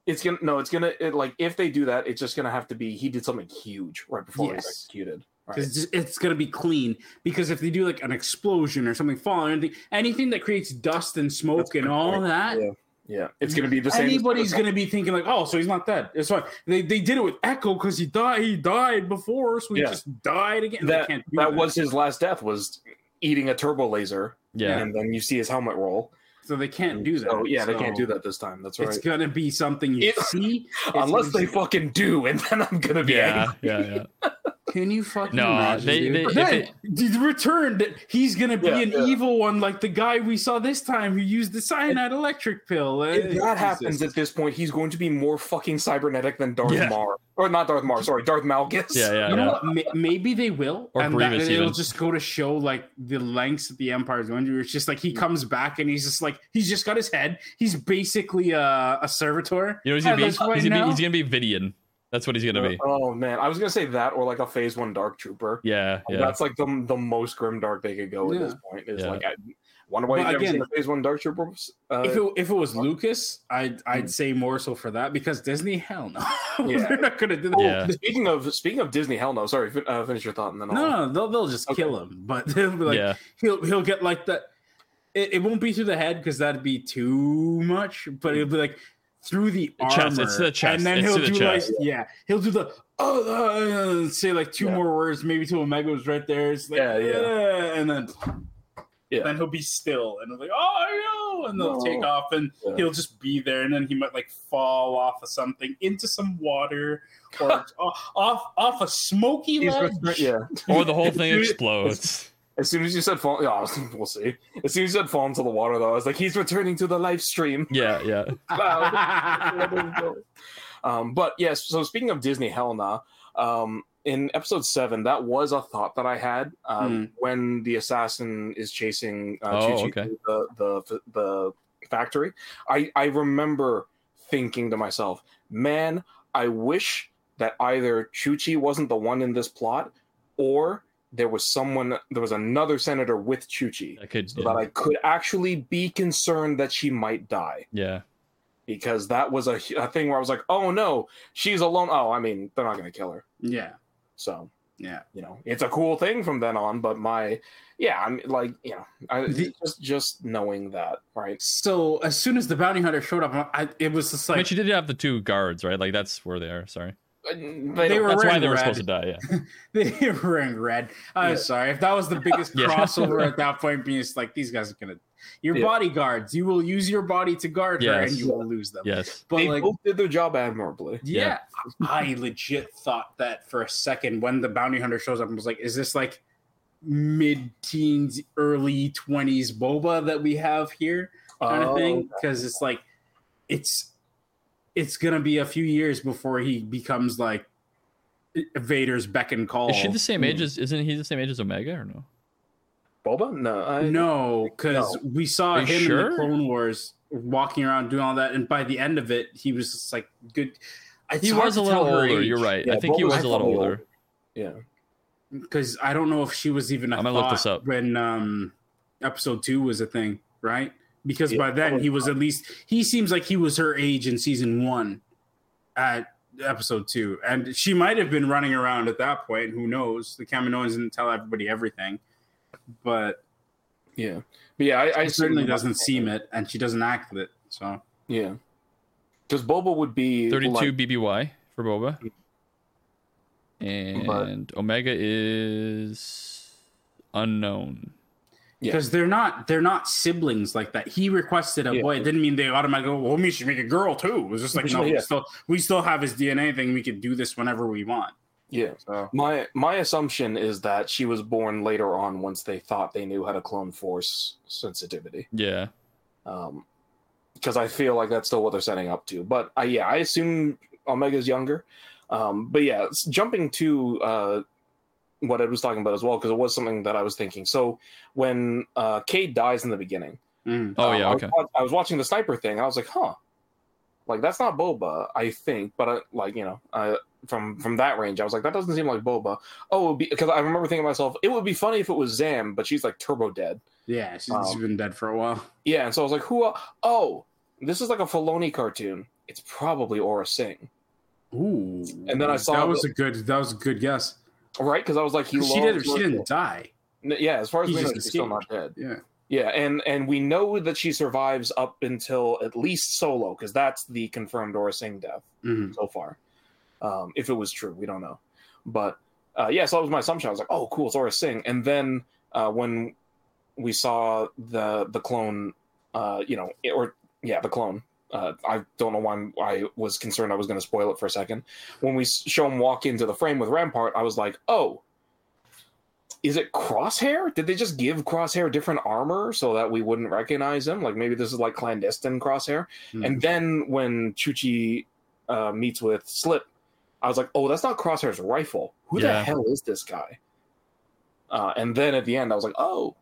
It's gonna no. It's gonna it, like if they do that, it's just gonna have to be he did something huge right before he was Yes. executed. 'Cause It's, just- it's gonna be clean because if they do like an explosion or something falling, anything, anything that creates dust and smoke That's and all point. that, Yeah. Yeah, it's gonna be the same. as- anybody's gonna be thinking like, oh, so he's not dead. It's fine. They, they did it with Echo because he died. He died before, so he Yeah. just died again. They that can't do that was his last death was eating a turbo laser, Yeah. and then you see his helmet roll. so they can't do that. So yeah, they can't do that this time. That's right. It's gonna be something you It- see, <laughs> Unless they be- fucking do, and then I'm gonna be Yeah. angry. Yeah. Yeah. <laughs> Can you fucking No, imagine? they- dude? they- if then, it- the return that he's gonna be Yeah, an yeah. evil one like the guy we saw this time who used the cyanide electric pill. Uh, If that Jesus. happens at this point, he's going to be more fucking cybernetic than Darth Yeah. Mar, or not Darth Mar. Sorry, Darth Malgus. Yeah. Yeah. You know what? Maybe they will, Or and Grievous that, it'll just go to show like the lengths that the Empire's going to. It's just like he comes back and he's just like he's just got his head. He's basically a, a servitor. You know, he's gonna be. this point He's gonna be. He's gonna be Vidian. That's what he's gonna be. Oh man, I was gonna say that, or like a Phase One Dark Trooper. Yeah. Yeah. That's like the the most grim dark they could go at this point. Is Yeah. like I wonder why But you've again- the Phase One Dark Trooper. Uh, if it, if it was Lucas, I'd I'd say more so for that because Disney, hell no, <laughs> Yeah. they're not gonna do that. Yeah. Speaking of speaking of Disney, hell no. Sorry, uh, finish your thought and then I'll. No, no, they'll they'll just Okay. kill him, but <laughs> they'll be like yeah. he'll he'll get like that. It, it won't be through the head because that'd be too much, but it'll be like through the The armor, chest, it's the chest, and then it's he'll to the do chest. like yeah, he'll do the oh, uh, say like two Yeah. more words, maybe to Omega's right there. It's like Yeah, yeah. "Uh," and then Yeah. then he'll be still, and he'll be like oh no, and they'll No. take off, and Yeah. he'll just be there, and then he might like fall off of something into some water or <laughs> off off off a smoky ledge. return- yeah. Or the whole thing explodes. As soon as you said fall, yeah, <laughs> we'll see. As soon as you said fall into the water, though, I was like, he's returning to the live stream. Yeah. Yeah. <laughs> um, but yes, so speaking of Disney, hell nah. Um, in episode seven, that was a thought that I had um, when the assassin is chasing uh, Oh, okay. the, the the factory. I I remember thinking to myself, man, I wish that either Chuchi wasn't the one in this plot, or there was someone, there was another senator with Chuchi, That could. so Yeah. that I could actually be concerned that she might die yeah. because that was a, a thing where I was like, oh no, she's alone. Oh, I mean, they're not going to kill her. yeah, So, yeah. you know, it's a cool thing from then on. But my, yeah, I'm like, you know, I, The- just just knowing that, right? So as soon as the bounty hunter showed up, I, it was just I mean, like she did have the two guards, right? Like that's where they are. Sorry. They, They were That's why wearing they were red. supposed to die. Yeah. <laughs> they were in red. I'm Yeah. sorry if that was the biggest <laughs> Yeah. crossover at that point. Being just like these guys are gonna, your Yeah. bodyguards. You will use your body to guard her, and you will lose them. Yes. But they like, both did their job admirably. yeah, I legit thought that for a second when the bounty hunter shows up and was like, "Is this like mid-teens, early twenties Boba that we have here?" kind of Oh, thing because it's like it's it's gonna be a few years before he becomes like Vader's beck and call. Is she the same age as? Isn't he the same age as Omega or no? Boba? No, I, No, because No. we saw Are you him in the Clone Wars walking around doing all that, and by the end of it, he was just like good. It's He was a little older. age, You're right. Yeah, I think he Boba's was a little older. older. Yeah, because I don't know if she was even a I'm gonna look this up. when um episode two was a thing, right? Because Yeah, by then he was at least he seems like he was her age in season one at episode two, and she might have been running around at that point. Who knows? The Kaminoans didn't tell everybody everything, but yeah, but yeah. I, I it certainly doesn't seem it, and she doesn't act it. So Yeah, because Boba would be 32 like- BBY for Boba. And Omega is unknown. Yeah. because they're not they're not siblings like that. He requested a Yeah. boy. It didn't mean they automatically go, well, we should make a girl too. It was just like no, Yeah. we still we still have his DNA thing. We can do this whenever we want. yeah. So My my assumption is that she was born later on once they thought they knew how to clone force sensitivity. Yeah. Um, because I feel like that's still what they're setting up to. But uh, yeah, I assume Omega's younger. Um, but yeah, jumping to uh, what Ed was talking about as well, because it was something that I was thinking. So when uh, Cade dies in the beginning, mm. Oh um, yeah. I was I was watching the sniper thing. I was like, huh, like that's not Boba, I think. But I, like you know, uh, from from that range, I was like, that doesn't seem like Boba. Oh, it would be because I remember thinking to myself, it would be funny if it was Zam, but she's like turbo dead. yeah, she's, Um, she's been dead for a while. Yeah, and so I was like, who? el- Oh, this is like a Filoni cartoon. It's probably Aurra Sing. Ooh, And then I saw that was the- a good that was a good guess. Right? Because I was like, he She did. She didn't die. Yeah, as far as we know, she's still not dead. Yeah. Yeah, and and we know that she survives up until at least Solo, because that's the confirmed Aurra Sing death Mhm. so far. Um, if it was true, we don't know. But uh, yeah, so that was my assumption. I was like, oh, cool, it's Aurra Sing. And then uh, when we saw the the clone, uh, you know, or yeah, the clone. Uh, I don't know why I was concerned I was going to spoil it for a second. When we show him walk into the frame with Rampart, I was like, oh, is it Crosshair? Did they just give Crosshair different armor so that we wouldn't recognize him? Like maybe this is like clandestine Crosshair. Hmm. And then when Chuchi uh, meets with Slip, I was like, oh, that's not Crosshair's rifle. Who the hell is this guy? Uh, and then at the end, I was like, oh,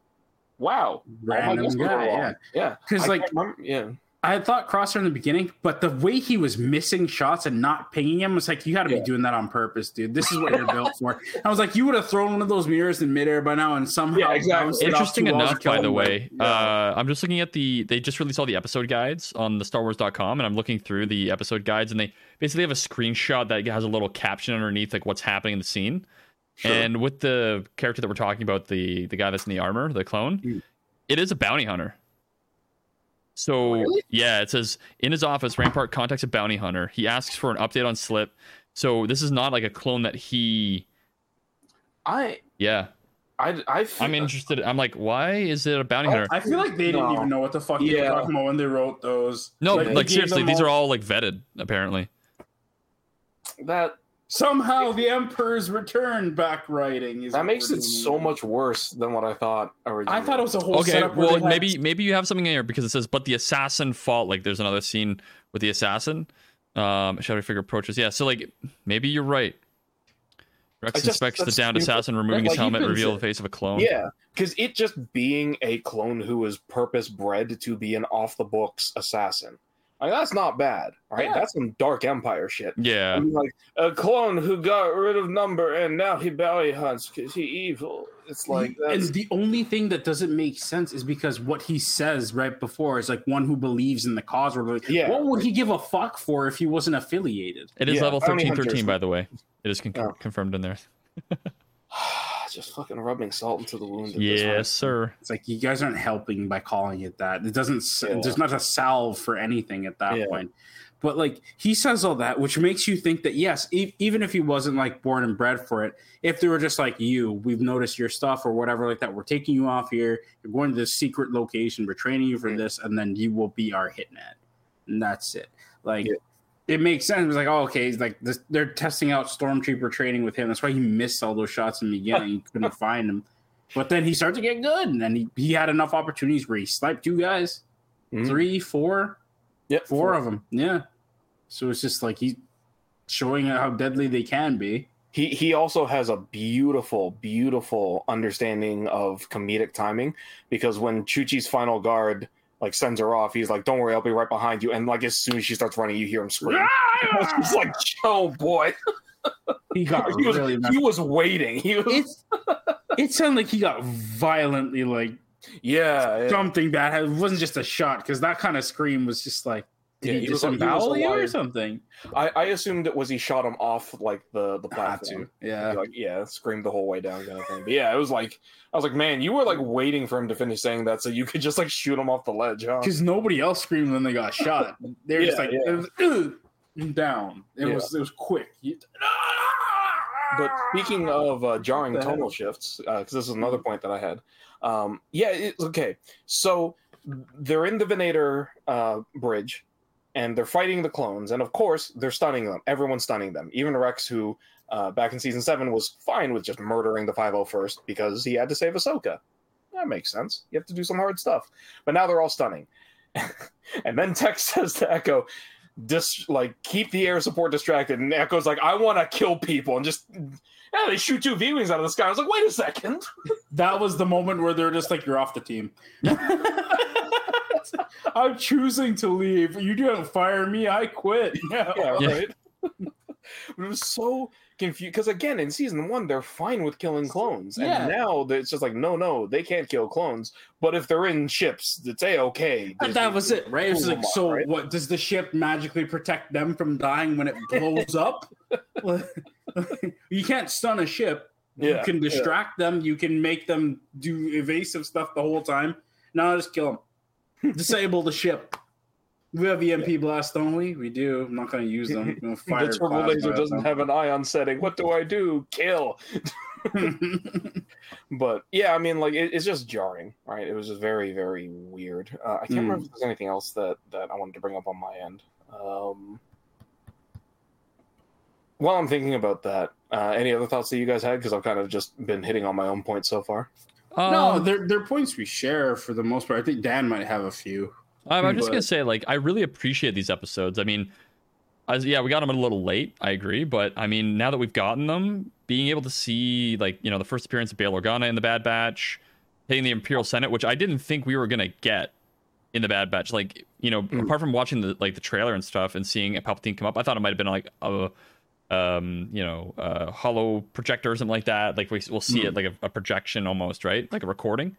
wow. Random guy. wrong. Yeah. Because like- yeah. I had thought Crosshair in the beginning, but the way he was missing shots and not pinging him was like, you got to Yeah. be doing that on purpose, dude. This is what you're built <laughs> for. I was like, you would have thrown one of those mirrors in midair by now and somehow Yeah, exactly. bounced it Interesting enough, and killed by the way, yeah. uh, I'm just looking at the. They just released all the episode guides on the StarWars.com, and I'm looking through the episode guides, and they basically have a screenshot that has a little caption underneath, like what's happening in the scene. Sure. And with the character that we're talking about, the the guy that's in the armor, the clone, Mm. it is a bounty hunter. So Really? yeah, it says in his office, Rampart contacts a bounty hunter. He asks for an update on Slip. So this is not like a clone that he. I, Yeah, I, I feel, I'm interested. I'm like, why is it a bounty hunter? I feel like they didn't No. even know what the fuck they Yeah. were talking about when they wrote those. No, Like, like, seriously, them these are all like vetted apparently. that somehow the Emperor's return back writing. Is that makes it doing. so much worse than what I thought originally. I thought it was a whole Okay, setup. where well they had- maybe maybe you have something in here because it says, but the assassin fought. Like there's another scene with the assassin. Um, shadow figure approaches. Yeah, so like maybe you're right. Rex I just- inspects the downed stupid. assassin, removing Like, his helmet, couldn't reveal say- the face of a clone. Yeah, because it just being a clone who is purpose bred to be an off the books assassin. Like that's not bad, right? Yeah. That's some dark empire shit. I Yeah. mean, like a clone who got rid of number and now he bounty hunts because he evil. It's like and the only thing that doesn't make sense is because what he says right before is like one who believes in the cause. Or like, Yeah. what would he give a fuck for if he wasn't affiliated? It is Yeah, level bounty thirteen thirteen, by the way. It is con- Oh. confirmed in there. <sighs> <laughs> just fucking rubbing salt into the wound. at this Yes, sir. It's like you guys aren't helping by calling it that. It doesn't. Yeah. There's not a salve for anything at that Yeah. point. But like he says all that, which makes you think that yes, e- even if he wasn't like born and bred for it, if they were just like you, we've noticed your stuff or whatever like that, we're taking you off here. You're going to this secret location. We're training you for Mhm. this, and then you will be our hitman, and that's it. Like. Yeah. It makes sense. It's like, oh, okay, he's like this, they're testing out stormtrooper training with him. That's why he missed all those shots in the beginning. He couldn't <laughs> find him. But then he started to get good, and then he, he had enough opportunities where he sniped two guys, Mhm. three, four, Yep, four of them. Yeah. So it's just like he's showing how deadly they can be. He he also has a beautiful, beautiful understanding of comedic timing because when Chuchi's final guard like sends her off, he's like, "Don't worry, I'll be right behind you." And like as soon as she starts running, you hear him scream. <laughs> It's like, "Oh boy!" <laughs> he got <laughs> he was really mad. he was waiting. He was It's, it sounded like he got violently like yeah. yeah. something bad. It wasn't just a shot because that kind of scream was just like, did Yeah, he, he was- you or something? I, I assumed it was he shot him off like the the platform. Yeah. Like yeah, screamed the whole way down kind of thing. But yeah, it was like I was like, man, you were like waiting for him to finish saying that so you could just like shoot him off the ledge, huh? Because nobody else screamed when they got shot. They're just like, yeah. it was, down. It Yeah. was it was quick. You- But speaking of uh, jarring tonal shifts, because this is another point that I had. Um, yeah, it's okay. So they're in the Venator uh, bridge, and they're fighting the clones, and of course they're stunning them. Everyone's stunning them. Even Rex, who uh, back in season seven was fine with just murdering the 501st because he had to save Ahsoka. That makes sense. You have to do some hard stuff. But now they're all stunning. <laughs> and then Tech says to Echo, dis- like keep the air support distracted and echo's like i want to kill people and just yeah they shoot two v-wings out of the sky i was like wait a second That was the moment where they're just like, you're off the team. <laughs> <laughs> I'm choosing to leave. You don't fire me, I quit. <laughs> yeah, Yeah. right but <laughs> it was so confused because again in season one they're fine with killing clones and Yeah. now it's just like no no they can't kill clones but if they're in ships it's a-okay And that was it, right? It was like, mod, so right? what? Does the ship magically protect them from dying when it blows up? you can't stun a ship. Yeah, you can distract them. You can make them do evasive stuff the whole time. No, just kill them. <laughs> Disable the ship. We have EMP blast, don't we? We do. I'm not going to use them. <laughs> Fire the turbo laser doesn't them. have an ion setting. What do I do? Kill. <laughs> But yeah, I mean, like it, it's just jarring, right? It was just very, very weird. Uh, I can't Mm. remember if there's anything else that that I wanted to bring up on my end. Um, while I'm thinking about that, uh, any other thoughts that you guys had? Because I've kind of just been hitting on my own points so far. No, Um, they're, they're points we share for the most part. I think Dan might have a few. I'm, I'm just gonna say, like, I really appreciate these episodes. I mean, as yeah, we got them a little late. I agree, but I mean, now that we've gotten them, being able to see like you know the first appearance of Bail Organa in the Bad Batch, hitting the Imperial Senate, which I didn't think we were gonna get in the Bad Batch. Like you know, Mm. apart from watching the like the trailer and stuff and seeing Palpatine come up, I thought it might have been like a um you know a holo projector or something like that like we, we'll see it like a, a projection almost right like a recording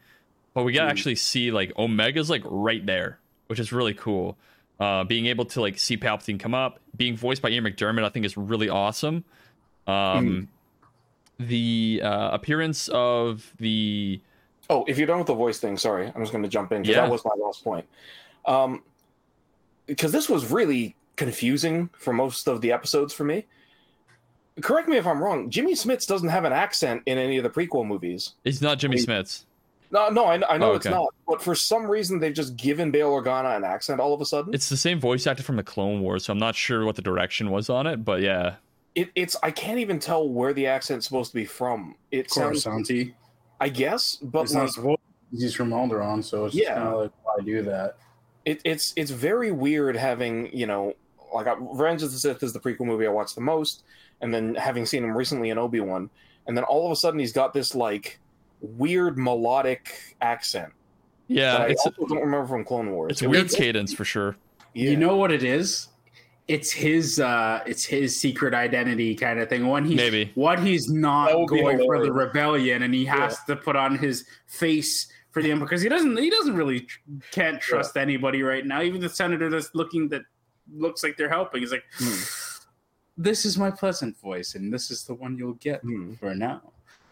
but we to Mm. actually see like omega's like right there which is really cool uh being able to like see palpatine come up being voiced by Ian McDiarmid i think is really awesome um the uh appearance of the Oh, if you're done with the voice thing, sorry, I'm just going to jump in because Yeah. that was my last point. Um, because this was really confusing for most of the episodes for me. Correct me if I'm wrong. Jimmy Smits doesn't have an accent in any of the prequel movies. it's not jimmy Wait. Smits No, no, I, I know Oh, it's not. But for some reason, they've just given Bail Organa an accent all of a sudden. it's the same voice actor from the clone wars so i'm not sure what the direction was on it but yeah It, it's I can't even tell where the accent's supposed to be from. It sounds, Coruscanti. I guess, but It's like, not supposed he's from Alderaan, so it's Yeah. just kind of like why do that? it, it's it's very weird having you know like I, Revenge of the Sith is the prequel movie I watched the most, and then having seen him recently in Obi Wan, and then all of a sudden he's got this like weird melodic accent. yeah that I it's also don't remember from Clone Wars. it's It a weird was- cadence for sure yeah. You know what it is? It's his uh it's his secret identity kind of thing. When he's Maybe. what he's not going for the rebellion and he has to put on his face for the because he doesn't he doesn't really can't trust anybody right now. Even the senator that's looking that looks like they're helping. He's like Hmm. This is my pleasant voice and this is the one you'll get Hmm. for now.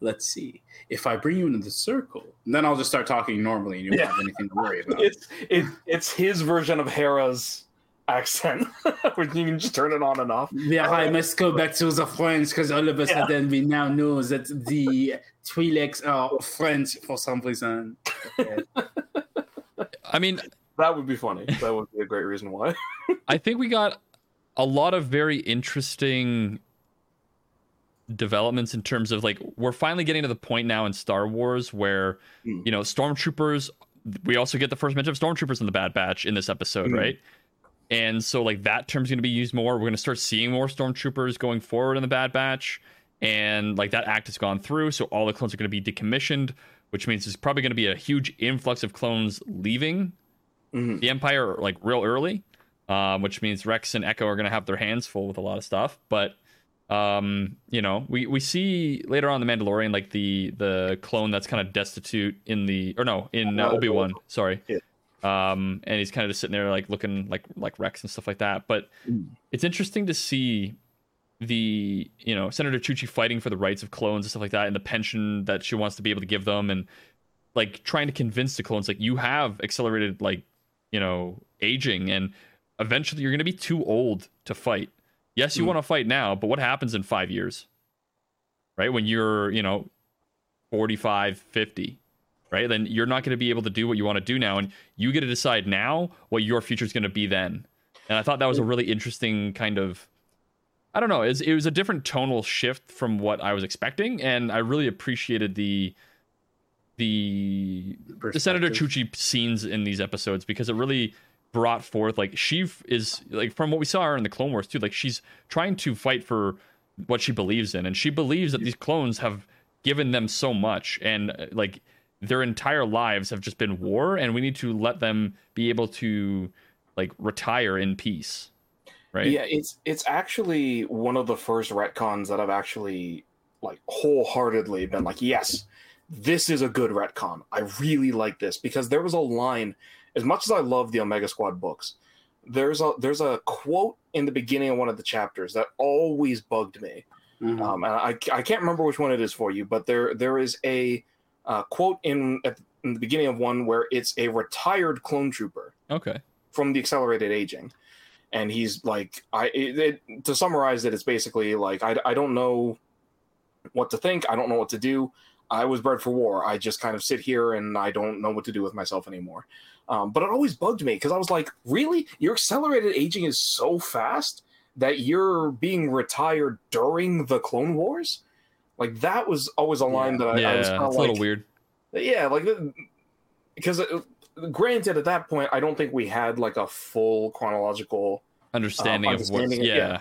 Let's see. If I bring you into the circle, then I'll just start talking normally and you won't Yeah. have anything to worry about. It's it, it's his version of Hera's accent, <laughs> which you can just turn it on and off. Yeah, I must go back to the friends because all of a Yeah. sudden we now know that the Twi'leks are French for some reason. Okay. i mean That would be funny. That would be a great reason why. I think we got a lot of very interesting developments in terms of like we're finally getting to the point now in Star Wars where Hmm. you know stormtroopers we also get the first mention of stormtroopers in the Bad Batch in this episode, Hmm. right? And so like that term's going to be used more. We're going to start seeing more stormtroopers going forward in the Bad Batch and like that act has gone through so all the clones are going to be decommissioned, which means there's probably going to be a huge influx of clones leaving Mhm. the Empire like real early, um, which means Rex and Echo are going to have their hands full with a lot of stuff. But um, you know, we we see later on the Mandalorian like the the clone that's kind of destitute in the or no in uh, Obi Wan. Sorry. Yeah. Um, and he's kind of just sitting there like looking like like Rex and stuff like that. But Mm. it's interesting to see the you know Senator Chuchi fighting for the rights of clones and stuff like that, and the pension that she wants to be able to give them, and like trying to convince the clones like you have accelerated like you know aging, and eventually you're going to be too old to fight. Yes, you Mm. want to fight now, but what happens in five years? Right when you're you know 45, 50 right? Then you're not going to be able to do what you want to do now, and you get to decide now what your future is going to be then. And I thought that was a really interesting kind of, I don't know, it was, it was a different tonal shift from what I was expecting, and I really appreciated the the the Senator. Chuchi scenes in these episodes because it really brought forth like she is like from what we saw her in the Clone Wars too, like she's trying to fight for what she believes in, and she believes that these clones have given them so much, and uh, like their entire lives have just been war, and we need to let them be able to like retire in peace, right? Yeah, it's it's actually one of the first retcons that I've actually like wholeheartedly been like, yes, this is a good retcon. I really like this because there was a line. As much as I love the Omega Squad books, there's a there's a quote in the beginning of one of the chapters that always bugged me, Mhm. um, and I, I can't remember which one it is for you, but there there is a uh, quote in at in the beginning of one where it's a retired clone trooper Okay. from the accelerated aging, and he's like, I it, it, to summarize it, it's basically like I I don't know what to think, I don't know what to do. I was bred for war. I just kind of sit here and I don't know what to do with myself anymore. Um, but it always bugged me because I was like, really? Your accelerated aging is so fast that you're being retired during the Clone Wars? Like that was always a line that I, yeah, I was it's kind a little weird. yeah, like because uh, granted, at that point, I don't think we had like a full chronological. Understanding of what's understanding it, yeah.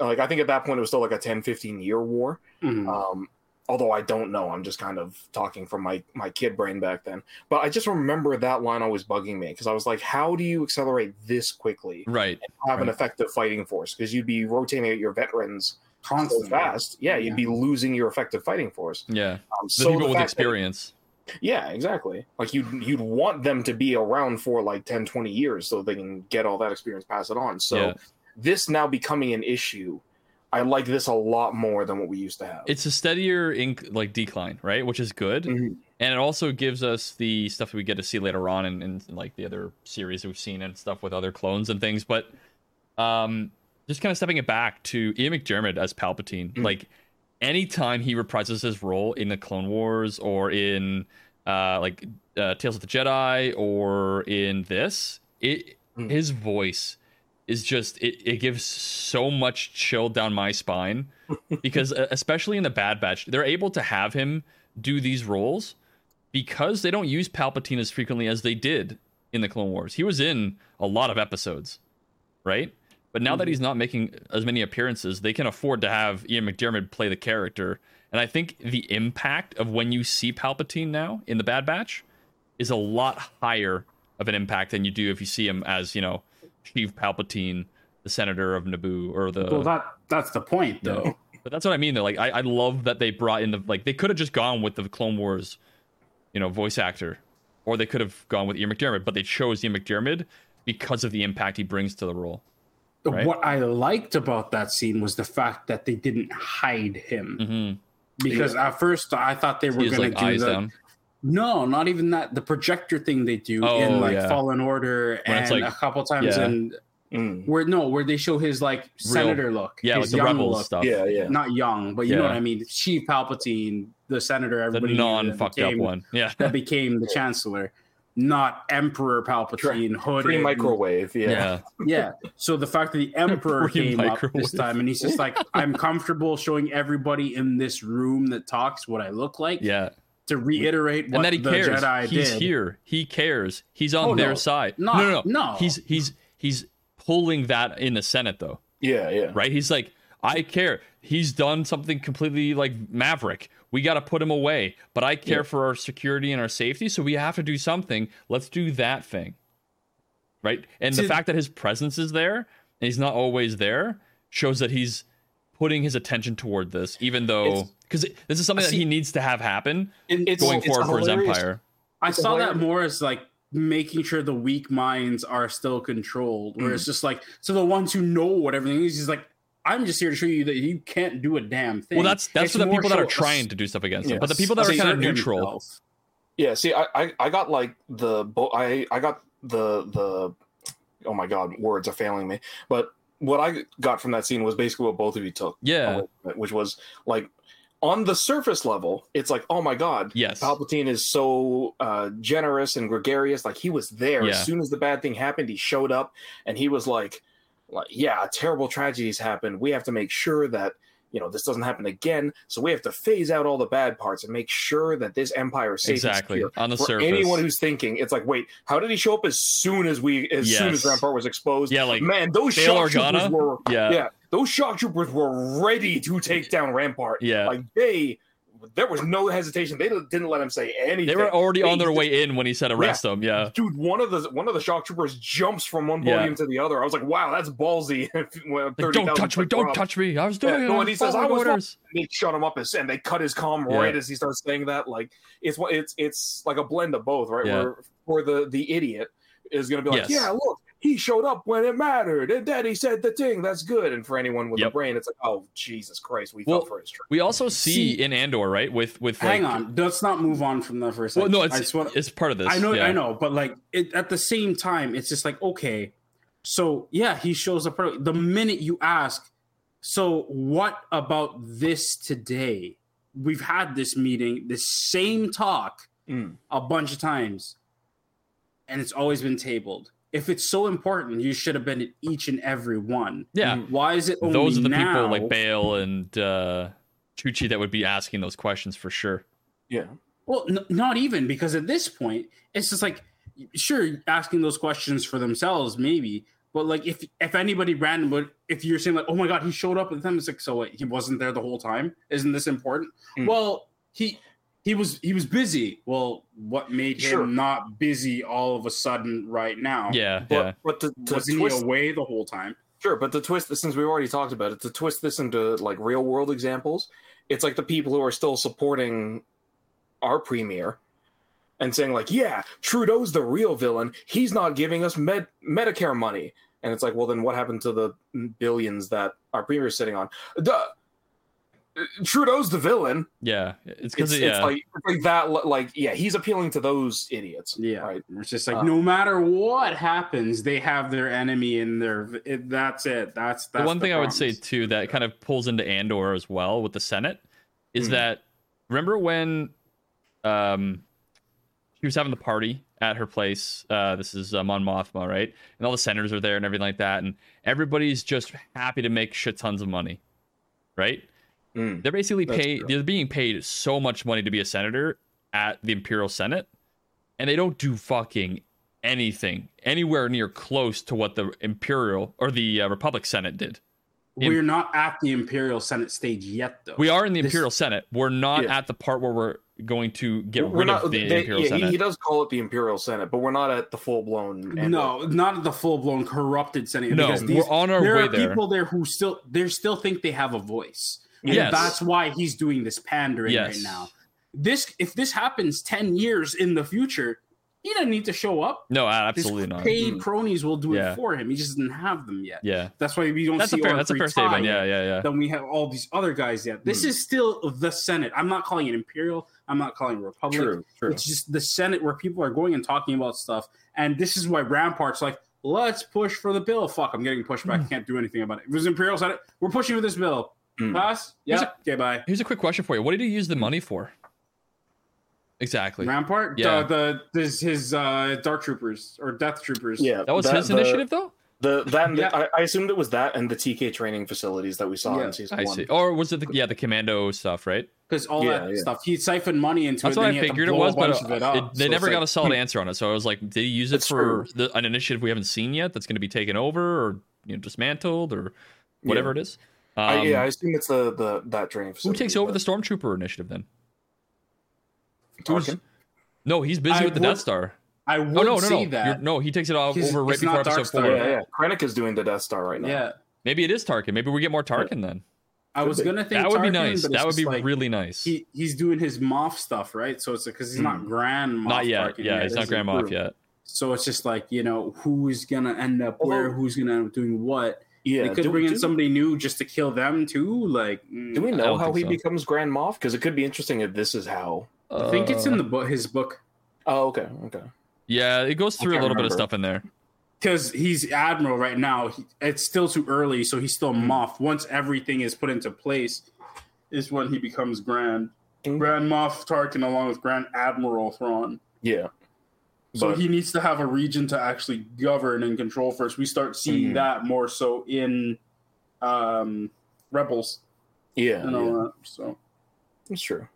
yeah. Like I think at that point it was still like a 10, 15 year war. Mhm. Um, although I don't know, I'm just kind of talking from my my kid brain back then. But I just remember that line always bugging me because I was like, how do you accelerate this quickly? Right. Have an effective fighting force because you'd be rotating out your veterans so fast. Yeah, you'd be losing your effective fighting force. Yeah. Um, The so people with fact that- experience. yeah, exactly. Like you'd you'd want them to be around for like 10, 20 years so they can get all that experience, pass it on. So Yeah. this now becoming an issue, I like this a lot more than what we used to have. It's a steadier inc- like decline, right? Which is good. Mhm. And it also gives us the stuff that we get to see later on in, in like the other series we've seen and stuff with other clones and things. But um just kind of stepping it back to Ian McDiarmid as Palpatine. Mm. Like anytime he reprises his role in the Clone Wars or in uh like uh, Tales of the Jedi or in this, it Mm. his voice is just it, it gives so much chill down my spine <laughs> because especially in the Bad Batch, they're able to have him do these roles because they don't use Palpatine as frequently as they did in the Clone Wars. He was in a lot of episodes, right? But now that mm-hmm. he's not making as many appearances, they can afford to have Ian McDiarmid play the character. And I think the impact of when you see Palpatine now in the Bad Batch is a lot higher of an impact than you do if you see him as, you know, Sheev Palpatine, the senator of Naboo, or the Well, that that's the point, though. yeah. But that's what I mean. Though, like I, I love that they brought in the like they could have just gone with the Clone Wars, you know, voice actor, or they could have gone with Ian McDiarmid, but they chose Ian McDiarmid because of the impact he brings to the role. Right. What I liked about that scene was the fact that they didn't hide him. Mm-hmm. Because at first I thought they were going like to do the down. No, not even that. The projector thing they do Oh, in like yeah. Fallen Order When and it's like- a couple times yeah. in Mm. where no, where they show his like senator look, Yeah, like his the young rebels look. stuff. Yeah, yeah. not young, but you know what I mean. Sheev Palpatine, the senator, The everybody knew that non fucked up one. Yeah. <laughs> that became the chancellor, not Emperor Palpatine. hooded Pre microwave, yeah. Yeah. <laughs> Yeah. So the fact that the <laughs> Emperor came up this time, and he's just like, I'm comfortable showing everybody in this room that talks what I look like Yeah. To reiterate what And that he the cares. Jedi He's did. here. He cares. He's on Oh, their no. side. No, no, no, no. He's he's he's pulling that in the Senate though. Yeah, yeah. right? He's like, I care. He's done something completely like Maverick. We got to put him away, but I care Yeah. for our security and our safety, so we have to do something. Let's do that thing, right? And the fact that his presence is there and he's not always there shows that he's putting his attention toward this, even though because this is something that he needs to have happen It's going it's forward for his empire. I It's saw that more as like making sure the weak minds are still controlled, where Mm. it's just like, so the ones who know what everything is, he's like, I'm just here to show you that you can't do a damn thing. Well, that's that's It's for the more people that are trying to do stuff against him, but the people that are kind of neutral. himself. Yeah, see, I, I, I got like the bo- I I got the the oh my god, words are failing me. But what I got from that scene was basically what both of you took, Yeah. it, which was like on the surface level, it's like oh my god, Yes. Palpatine is so uh, generous and gregarious. Like he was there Yeah. as soon as the bad thing happened. He showed up and he was like, like yeah, terrible tragedies happened. We have to make sure that you know this doesn't happen again. So we have to phase out all the bad parts and make sure that this empire is safe. Exactly. On the For surface. anyone who's thinking, it's like, wait, how did he show up as soon as we, as soon as Rampart was exposed? Yeah, like man, those shock troopers were, Yeah. yeah, those shock troopers were ready to take down Rampart. Yeah. like they, there was no hesitation. They didn't let him say anything. They were already on their They- way in when he said arrest them. Yeah. Dude, one of the one of the shock troopers jumps from one Yeah. podium to the other. I was like, "Wow, that's ballsy." <laughs> Like, don't touch me! Don't touch me! I was doing Yeah, it. no, and he says, "I was orders." They shut him up as, and they cut his comm Yeah. right as he starts saying that. Like it's what it's it's like a blend of both, right? Yeah. Where for the the idiot is going to be like, Yes. yeah, look, he showed up when it mattered, and Daddy said the thing. That's good. And for anyone with Yep. a brain, it's like, oh Jesus Christ, we Well, fell for his trick. We also see, See- in Andor, right? With with like, Hang on, let's not move on from that for a Well, no, it's just wanna- it's part of this. I know, yeah. I know, but like it, at the same time, it's just like okay, so yeah, he shows up. The minute you ask, so what about this today? We've had this meeting, the same talk Mm. a bunch of times, and it's always been tabled. If it's so important, you should have been at each and every one. Yeah, Why is it only those are the now? people like Bail and uh, Chuchi that would be asking those questions for sure. Yeah, Well, n- not even because at this point, it's just like, sure, asking those questions for themselves, maybe. But like, if if anybody random, but if you're saying like, oh my god, he showed up at the time, it's like, so what, he wasn't there the whole time? Isn't this important? Mm. Well, he he was he was busy. Well, what made him not busy all of a sudden right now? Yeah, but yeah, but to, to wasn't twist, he away the whole time? sure, but to twist this, since we've already talked about it, to twist this into like real world examples, it's like the people who are still supporting our premier and saying like, yeah, Trudeau's the real villain. He's not giving us med- Medicare money. And it's like, well, then what happened to the billions that our premier is sitting on? Duh. Trudeau's the villain. yeah. It's It's, because it's yeah, like, it's like that. Like, yeah, he's appealing to those idiots. Yeah, right. it's just like Uh, no matter what happens, they have their enemy in their. It, that's it. That's that's the one thing I would say too that kind of pulls into Andor as well with the Senate is Mhm. that remember when um she was having the party at her place. Uh, this is uh, Mon Mothma, right? And all the senators are there and everything like that, and everybody's just happy to make shit tons of money, right? Mm. They're basically That's paid. true. They're being paid so much money to be a senator at the Imperial Senate, and they don't do fucking anything anywhere near close to what the Imperial or the uh, Republic Senate did. We're not at the Imperial Senate stage yet, though. We are in the This- Imperial Senate. We're not Yeah. at the part where we're going to get We're rid not. of the they- Imperial yeah, Senate. he does call it the Imperial Senate, but we're not at the full blown. no, not at the full blown corrupted Senate. no, because we're on our there way are there. people there who still they still think they have a voice. And Yes. that's why he's doing this pandering Yes. right now. This if this happens ten years in the future, he doesn't need to show up. no, His absolutely not. paid Mm. cronies will do Yeah. it for him. He just doesn't have them yet. Yeah, That's why we don't that's a see fair. Orn That's a fair statement. Yeah, yeah, yeah. Then we have all these other guys yet. This Hmm. is still the Senate. I'm not calling it Imperial. I'm not calling it Republic. True, true. It's just the Senate where people are going and talking about stuff. And this is why Rampart's like, let's push for the bill. Fuck, I'm getting pushed back. I can't do anything about it. It was Imperial Senate. We're pushing for this bill. Mm. Pass? Yeah. Okay, bye. Here's a quick question for you. What did he use the money for? Exactly. Rampart? Yeah. The, the this his uh Dark Troopers or Death Troopers. Yeah, That was his the- initiative, though. The that and the- I, I assumed it was that and the TK training facilities that we saw Yeah, in season I one. see. Or was it the yeah the commando stuff, right? Because all Yeah, that yeah. stuff. He siphoned money into That's it. what I he had to figured it was, but of it up. it- they So never got like, a solid hmm. answer on it. So I was like, did he use it It's for the, an initiative we haven't seen yet that's going to be taken over or you know dismantled or whatever it is? Um, I, yeah, I assume it's the the that training who takes over the stormtrooper initiative then? Tarkin? No, he's busy I with the would- Death Star. I would Oh no, no, say no, You're- that. no. He takes it off He's- over right before not episode Darkstar, four. Yeah, yeah. Krennic is doing the Death Star right now. Yeah. Maybe it is Tarkin. Maybe we get more Tarkin then. I was gonna think That would be nice. but That would be like, really nice. He he's doing his Moff stuff, right? So it's because he's not Grand Moff. Hmm. not yet. Tarkin Yeah, he's not isn't Grand Moff approved. yet. So it's just like you know who's gonna end up where, who's gonna end up doing what. Yeah, they could do, bring in do- somebody new just to kill them too. Like, mm, Do we know how he so. becomes Grand Moff? Because it could be interesting if this is how. I think it's in Uh, the book, his book, Oh, okay, okay. Yeah, it goes through a can't little bit of stuff in there. because he's admiral right now. He, it's still too early, so he's still Hmm. Moff. Once everything is put into place, is when he becomes Grand Mm. Grand Moff Tarkin, along with Grand Admiral Thrawn. Yeah. So But- he needs to have a region to actually govern and control first. We start seeing Mhm. that more so in um, Rebels Yeah, and all yeah. that. So It's true.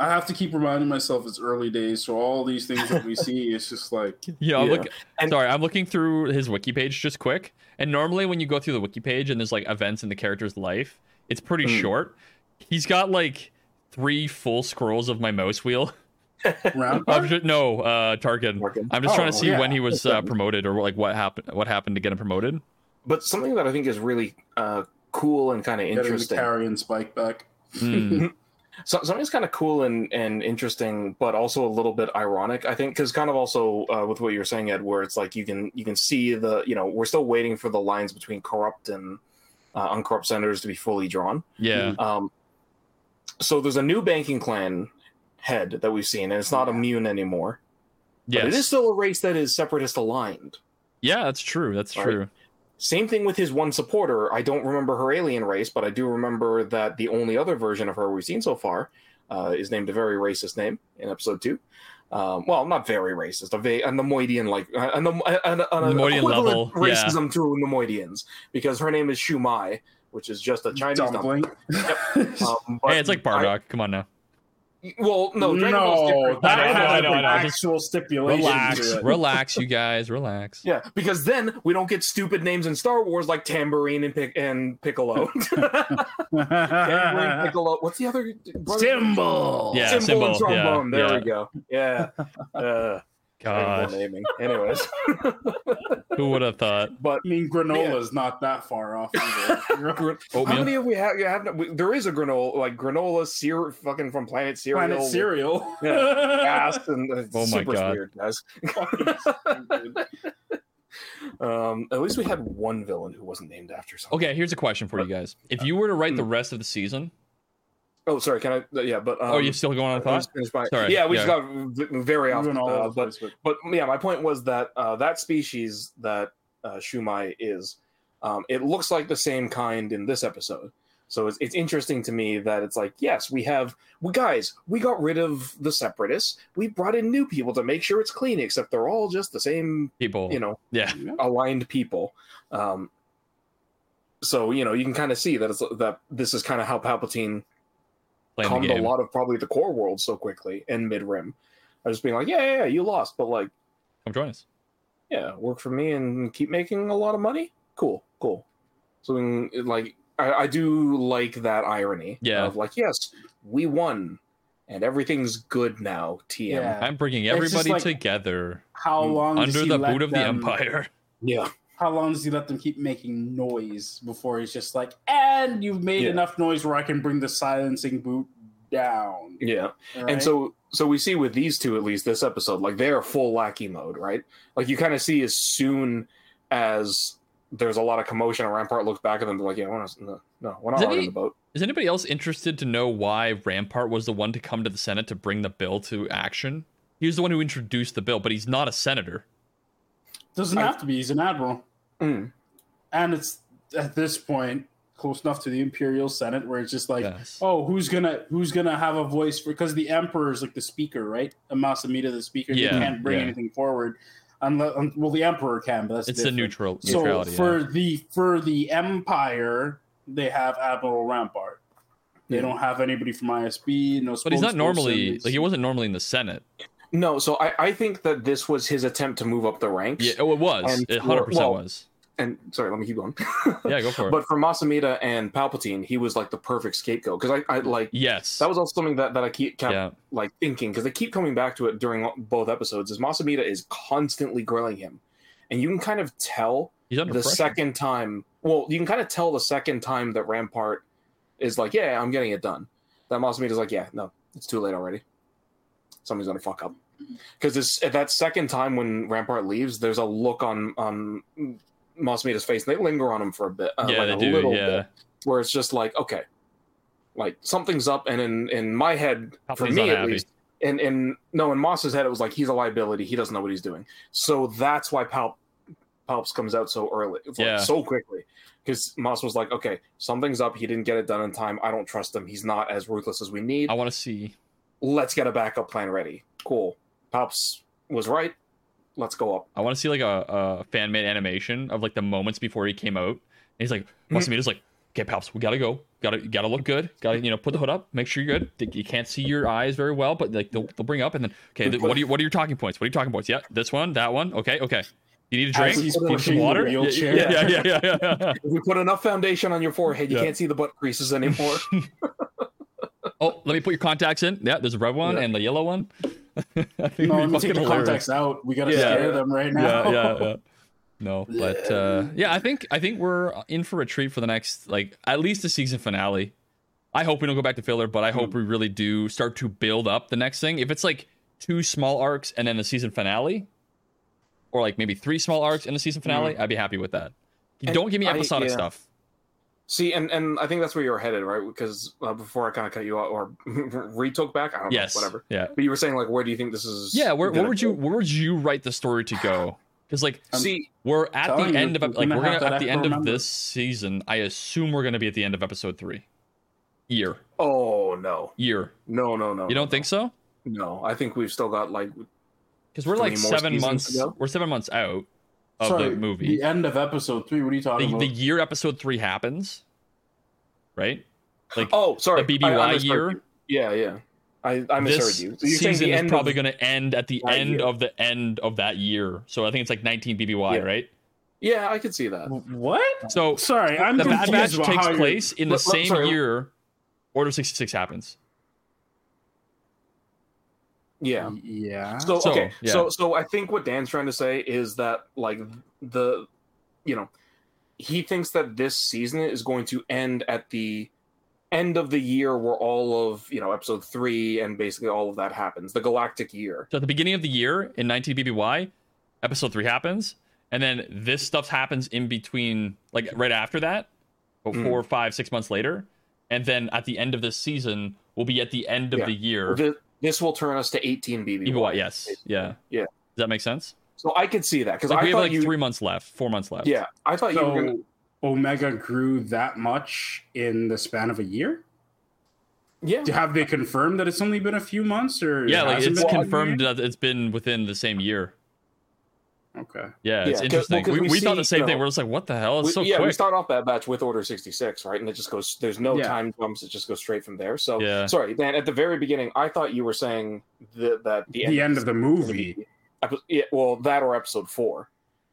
I have to keep reminding myself it's early days. So all these things that we <laughs> see, it's just like Yeah, I'm Yeah. look, And- sorry, I'm looking through his wiki page just quick. And normally when you go through the wiki page and there's like events in the character's life, it's pretty Mm. short. He's got like three full scrolls of my mouse wheel. <laughs> Rampart. I'm just, no, uh, Tarkin. Tarkin. I'm just trying Oh, to see yeah. when he was uh, promoted or like what happened. What happened to get him promoted? But something that I think is really uh, cool and kind of interesting carry and spike back. Hmm. <laughs> So, something that's kind of cool and, and interesting, but also a little bit ironic, I think, because kind of also uh, with what you're saying, Ed, where it's like you can you can see the you know we're still waiting for the lines between corrupt and uh, uncorrupt senators to be fully drawn. Yeah. Um, so there's a new banking clan head that we've seen, and it's not a Muun anymore. But Yes. it is still a race that is separatist aligned. yeah, that's true. That's Right. true. Same thing with his one supporter. I don't remember her alien race, but I do remember that the only other version of her we've seen so far uh, is named a very racist name in episode two. Um, well, not very racist, a, va- a Neimoidian like uh, a, Nemo- a, a, an Neimoidian equivalent yeah. racism to Neimoidians because her name is Shumai, which is just a Chinese dumpling. Dumpling. <laughs> Um, but Hey, it's like Bardock. Come on now. I- well, no, Dragon Ball's no, different. that I know, had I know, I an know, just actual stipulation. Relax, to it. relax, you guys, relax. Yeah, because then we don't get stupid names in Star Wars like Tambourine and, Pic- and Piccolo. <laughs> <laughs> Tambourine, Piccolo. What's the other? brother? Symbol. Yeah, Symbol, symbol, and trombone. yeah, there yeah. we go. Yeah. Uh, God, terrible naming. Anyways, <laughs> who would have thought? but I mean, granola's not that far off. Either. <laughs> how many have we have? You have we, there is a granola like granola cereal, fucking from Planet Cereal. Planet cereal. Yeah. <laughs> Fast and uh, Oh my super God. weird, guys. um, at least we had one villain who wasn't named after something. Okay, here's a question for you guys. If you were to write the Hmm. rest of the season, Oh, sorry. Can I? Yeah, but um, oh, you still going on a I thought? my- Sorry, Yeah, we yeah. just got v- very off. Uh, but but but yeah, my point was that uh, that species that uh, Shumai is, um, it looks like the same kind in this episode. So it's, it's interesting to me that it's like, yes, we have, we guys, we got rid of the separatists. We brought in new people to make sure it's clean, except they're all just the same, People, you know, yeah, aligned people. Um, so you know, you can kind of see that it's that this is kind of how Palpatine playing calmed the a lot of probably the core world so quickly and mid rim. I was being like, yeah, yeah, yeah, you lost, but like, Come join us. yeah, work for me and keep making a lot of money. Cool, cool. So can, like, I, I do like that irony. Yeah. Of like, yes, we won, and everything's good now. TM. Yeah. I'm bringing everybody like- together how long does under he the let boot of the Empire. Yeah. How long does he let them keep making noise before he's just like, and you've made Yeah. enough noise where I can bring the silencing boot down. Yeah. Right? And so so we see with these two at least this episode, like they're full lackey mode, right? Like you kind of see as soon as there's a lot of commotion and Rampart looks back at them, they're like, yeah, we're not, no, no, we're not Is any- the boat. Is anybody else interested to know why Rampart was the one to come to the Senate to bring the bill to action? He was the one who introduced the bill, but he's not a senator. doesn't I- have to be. He's an admiral, Mm. and it's at this point close enough to the Imperial Senate where it's just like, Yes. oh, who's gonna who's gonna have a voice because the Emperor is like the speaker, right? And Mas Amedda the speaker. Yeah, they can't bring yeah. anything forward. Unless, well, the Emperor can, but that's It's the different. neutral So neutrality. for yeah. the for the Empire, they have Admiral Rampart. They Yeah. don't have anybody from ISB. No, But he's not normally like he wasn't normally in the Senate. No, so I, I think that this was his attempt to move up the ranks. Yeah, oh, it was. And It 100% well- was. And sorry, let me keep going. <laughs> Yeah, go for it. But for Mas Amedda and Palpatine, he was like the perfect scapegoat because I, I like yes. that was also something that, that I keep kept yeah. like thinking because they keep coming back to it during both episodes. Is Mas Amedda is constantly grilling him, and you can kind of tell the pressure. second time. Well, you can kind of tell the second time that Rampart is like, "Yeah, I'm getting it done." That Mas Amedda's like, "Yeah, no, it's too late already. Somebody's gonna fuck up." Because this at that second time when Rampart leaves, there's a look on on Mas Amedda's face, and they linger on him for a bit. Uh, yeah, like they a do. little Yeah. bit, where it's just like, okay, like something's up, and in in my head, for me not at least, and and no, in Mas's head, it was like he's a liability. He doesn't know what he's doing. So that's why Palp Palps comes out so early, like Yeah. so quickly. Because Mas was like, okay, something's up. He didn't get it done in time. I don't trust him. He's not as ruthless as we need. I want to see. Let's get a backup plan ready. Cool. Palps was right. Let's go up. I want to see like a, a fan made animation of like the moments before he came out. And he's like. Mm-hmm. Mas Amedda's like, okay, Pops, we gotta go. Gotta gotta look good. Gotta you know put the hood up. Make sure you're good. You can't see your eyes very well, but like they'll, they'll bring up and then okay, th- what are you what are your talking points? What are your talking points? Yeah, this one, that one. Okay, okay. You need a drink. As he's Need some water. wheelchair. Yeah, yeah, yeah, yeah, yeah, <laughs> yeah. If we put enough foundation on your forehead, you Yeah. can't see the butt creases anymore. <laughs> Oh, let me put your contacts in. Yeah, there's a red one Yeah. and the yellow one. <laughs> I think No, I'm gonna take the contacts out. We gotta Yeah. scare them right now. yeah, yeah, yeah. No, but uh, yeah, I think I think we're in for a treat for the next like at least the season finale. I hope we don't go back to filler, but I hope Hmm. we really do start to build up the next thing. If it's like two small arcs and then the season finale, or like maybe three small arcs and the season finale, I'd be happy with that. And don't give me I- episodic yeah. stuff. See, and and I think that's where you're headed, right? Because uh, before I kind of cut you out or <laughs> retook back, I don't Yes. know, whatever. Yeah. But you were saying like, where do you think this is? Yeah. Where, where gonna would you where would you write the story to go? Because like see? we're at the you, end of like we're gonna at the echo end of this season. I assume we're gonna be at the end of episode three. Year Oh no, year. no, no, no. You don't no, think so? No, I think we've still got like Because we're like seven months. to? We're seven months out of Sorry, the movie. The end of episode three. What are you talking the, about? the year episode three happens, right? Like oh, sorry, the I- I BBY year. Yeah, yeah. I I misheard this you. So season is probably of- going to end at the that end year. of the end of that year. So I think it's like 19 BBY, Yeah. right? Yeah, I could see that. what? So Sorry, I'm the Bad confused Batch takes how you're- place in the Let- let- same sorry. year Order 66 happens. Yeah. Yeah. So, So, okay, yeah. so so I think what Dan's trying to say is that like the, you know, he thinks that this season is going to end at the end of the year where all of you know episode three and basically all of that happens, the galactic year. So at the beginning of the year in 19 BBY, episode three happens, and then this stuff happens in between, like right after that, about Mm. four, five, six months later, and then at the end of this season, we'll be at the end of Yeah. the year. Th- This will turn us to 18 BBY. BBY, yes, yeah, Yeah. Does that make sense? So I could see that because Like I we have like you. three months left, four months left. Yeah, I thought you were gonna. Omega grew that much in the span of a year. Yeah, Have they confirmed that it's only been a few months, or yeah, like hasn't it's been confirmed that it's been within the same year. Okay. Yeah, Yeah, interesting. well, 'cause we, we we thought the same you thing. know, We're just like, what the hell? It's We- so yeah, we start off that batch with Order 66, right? And it just goes, there's no Yeah. time jumps, it just goes straight from there. So, Yeah. sorry, Dan, at the very beginning, I thought you were saying the, that the, The end of the movie. Epi- yeah, well, that or episode four.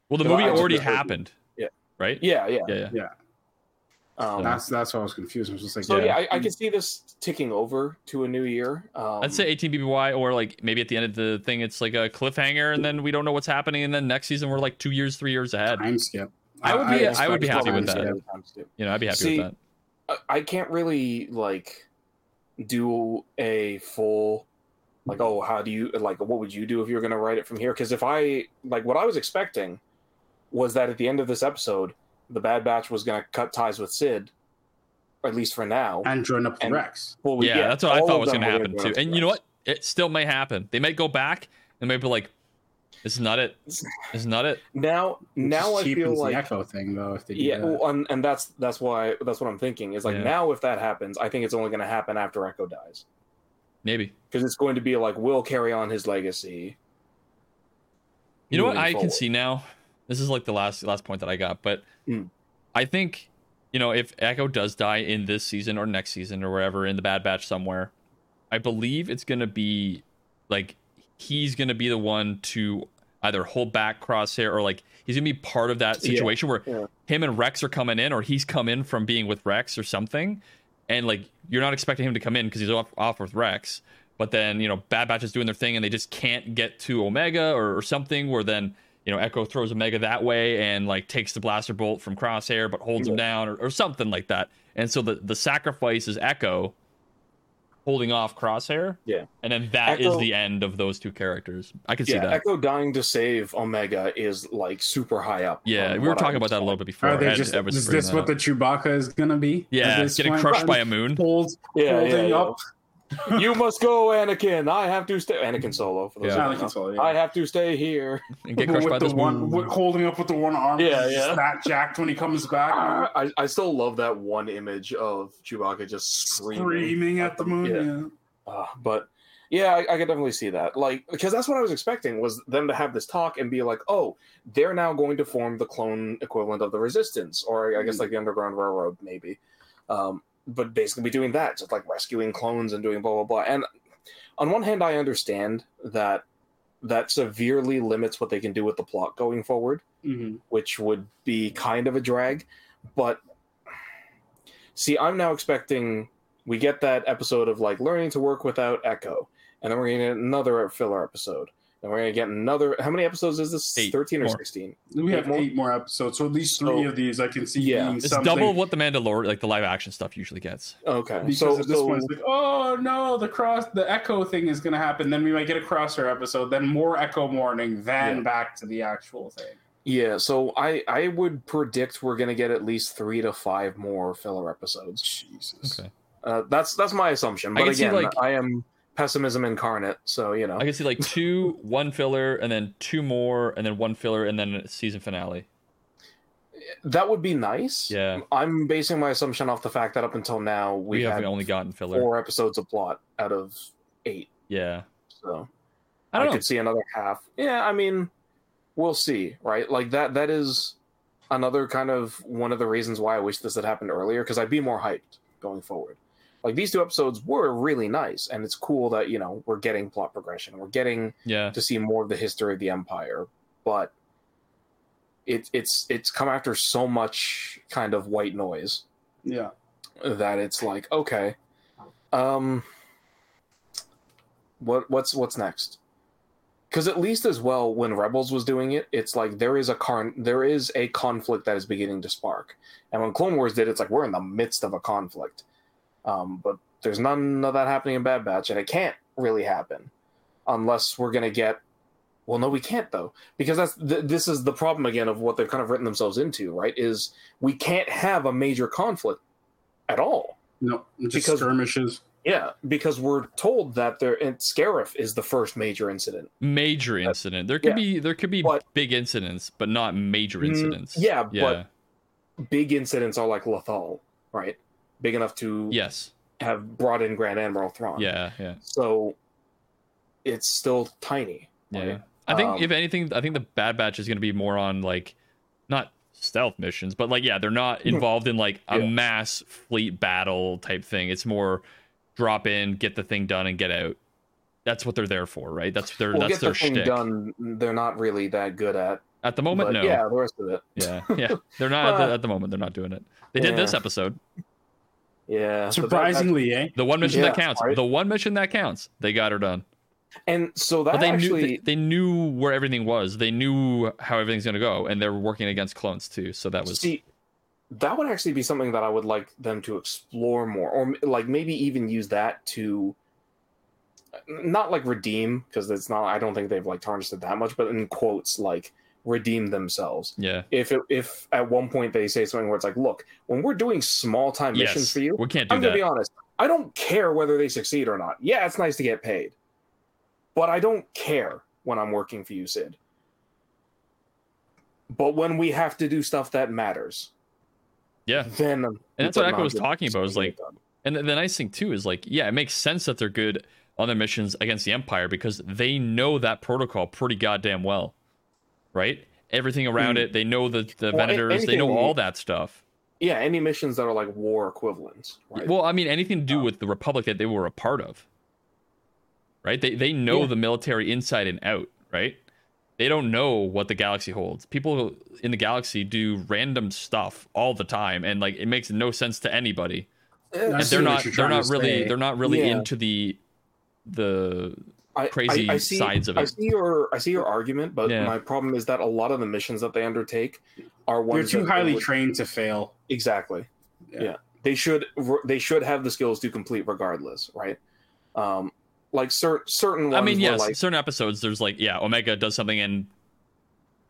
well, the movie I already misheard happened. Yeah. Right. Yeah, yeah. Yeah. Yeah. Um, That's that's why I was confused. I was just like, so, yeah, yeah. I, I could see this ticking over to a new year. Um, I'd say 18 BBY, or like maybe at the end of the thing, it's like a cliffhanger, and then we don't know what's happening, and then next season we're like two years, three years ahead. time skip. I would be- I expect would be happy with that. You know, I'd be happy See, with that. I- I can't really like do a full like oh how do you like what would you do if you were going to write it from here because if i like what i was expecting was that at the end of this episode the bad batch was going to cut ties with Cid at least for now And join up with Rex. well, we- Yeah, that's what I thought was going to happen too. And to you know what? It still may happen. They might go back and might be like, "This is not it. This is not it." now now i feel like the echo thing though. If they do yeah that. well, and, and that's that's why that's what i'm thinking is like Yeah. now if that happens i think it's only going to happen after echo dies Maybe. because it's going to be like will carry on his legacy You know what moving I can see now? This is like the last last point that I got, but Hmm. I think you know if Echo does die in this season or next season or wherever in the Bad Batch somewhere, I believe it's gonna be like he's gonna be the one to either hold back Crosshair or like he's gonna be part of that Yeah, situation where yeah. him and Rex are coming in or he's come in from being with Rex or something, and like you're not expecting him to come in because he's off off with Rex. But then you know Bad Batch is doing their thing and they just can't get to Omega or, or something. Where then you know Echo throws Omega that way and like takes the blaster bolt from Crosshair but holds him down or, or something like that. And so the the sacrifice is Echo holding off Crosshair. Yeah. and then that is Echo- the end of those two characters. I can see that. Echo dying to save Omega is like super high up. yeah, we were what I talking about would that a little bit before. Are they just? Is this what up. the Chewbacca is gonna be? yeah, At getting point? crushed by a moon. Hold, Yeah, holding yeah, up. You must go, Anakin. I have to stay. Anakin Solo. For those Yeah. Anakin. Solo, yeah. I have to stay here. <laughs> and get crushed with by the this one, with- holding up with the one arm. Yeah, yeah. That jacked when he comes back, <laughs> I, I still love that one image of Chewbacca just screaming, screaming at the moon. Yeah. Yeah. Uh, but yeah, I, I could definitely see that. Like, because that's what I was expecting was them to have this talk and be like, "Oh, they're now going to form the clone equivalent of the Resistance, or I guess like the Underground Railroad, maybe." Um, but basically, be doing that, just like rescuing clones and doing blah blah blah. And on one hand, I understand that that severely limits what they can do with the plot going forward Mhm. which would be kind of a drag. But see, I'm now expecting we get that episode of like learning to work without Echo, and then we're gonna get another filler episode, Then we're gonna get another. How many episodes is this? Eight Thirteen or more. sixteen? We have more? eight more episodes, so at least So- three of these I can see Yeah. being It's something. double what the Mandalorian, like the live action stuff, usually gets. Okay, Because so, of this so one's like, oh no, the cross, the Echo thing is going to happen. Then we might get a Crosshair episode, then more Echo Morning, then Yeah. back to the actual thing. yeah, so I I would predict we're gonna get at least three to five more filler episodes. Jesus. Okay. Uh, that's that's my assumption. I But can see, again, like- I am pessimism incarnate. So you know, I can see like two, <laughs> one filler, and then two more, and then one filler, and then a season finale. that would be nice. Yeah. I'm basing my assumption off the fact that up until now We we've had only gotten filler. four episodes of plot out of eight. Yeah. So I don't know. could see another half. Yeah, I mean, we'll see, right? Like that. That is another kind of one of the reasons why I wish this had happened earlier because I'd be more hyped going forward. Like these two episodes were really nice, and it's cool that you know we're getting plot progression. We're getting Yeah. to see more of the history of the empire, but it, it's it's come after so much kind of white noise Yeah. that it's like okay um what what's what's next because at least as well when rebels was doing it it's like there is a car there is a conflict that is beginning to spark and when clone wars did it's like we're in the midst of a conflict um but there's none of that happening in bad batch and it can't really happen unless we're gonna get well no we can't though because that's th- this is the problem again of what they've kind of written themselves into right is we can't have a major conflict at all No, just Because- skirmishes. yeah, because we're told that there and Scarif is the first major incident. Major incident. There could yeah. be there could be But- big incidents, but not major Mm, incidents. yeah, Yeah. but big incidents are like lethal, right? Big enough to yes. have brought in Grand Admiral Thrawn. Yeah. Yeah. So it's still tiny. Yeah. I think Um, if anything, I think the Bad Batch is going to be more on like not stealth missions, but like yeah, they're not involved in like a Yeah. mass fleet battle type thing. It's more drop in, get the thing done, and get out. That's what they're there for, right? That's their Well, that's get their the thing shtick. done. They're not really that good at. At the moment, no. Yeah, the rest of it. Yeah, yeah. They're not at, the, <laughs> at the moment. They're not doing it. They did this episode. Yeah, but that- Surprisingly, eh? The one mission that counts. right. The one mission that counts. They got her done. and so that But they actually, knew they, they knew where everything was. They knew how everything's going to go, and they're working against clones too. So that was see that would actually be something that I would like them to explore more, or like maybe even use that to not like redeem because it's not. I don't think they've like tarnished it that much, but in quotes like redeem themselves. yeah. If it, if at one point they say something where it's like, look, when we're doing small time missions for you, we can't do I'm gonna be honest. I don't care whether they succeed or not. Yeah, it's nice to get paid, but I don't care when I'm working for you, Cid. But when we have to do stuff that matters, Yeah. then And that's what Echo was talking about. Is like, and the, the nice thing too is like, yeah, it makes sense that they're good on their missions against the Empire because they know that protocol pretty goddamn well, right? Everything around Mm. it, they know the the Well, a- Venators, they know anything- all that stuff. yeah, any missions that are like war equivalents, right? Well, I mean, anything to do Um, with the Republic that they were a part of, right? They they know Yeah. the military inside and out, right? They don't know what the galaxy holds. People in the galaxy do random stuff all the time, and like it makes no sense to anybody. I And they're not they're not really say. they're not really Yeah. into the the I, crazy I, I see, sides of it. I see your I see your argument, but Yeah. my problem is that a lot of the missions that they undertake are They're ones too that highly would- trained to fail. exactly. Yeah. Yeah. they should they should have the skills to complete regardless, right? Um, like cer- certain ones. I mean, yes, like, certain episodes there's like yeah, Omega does something and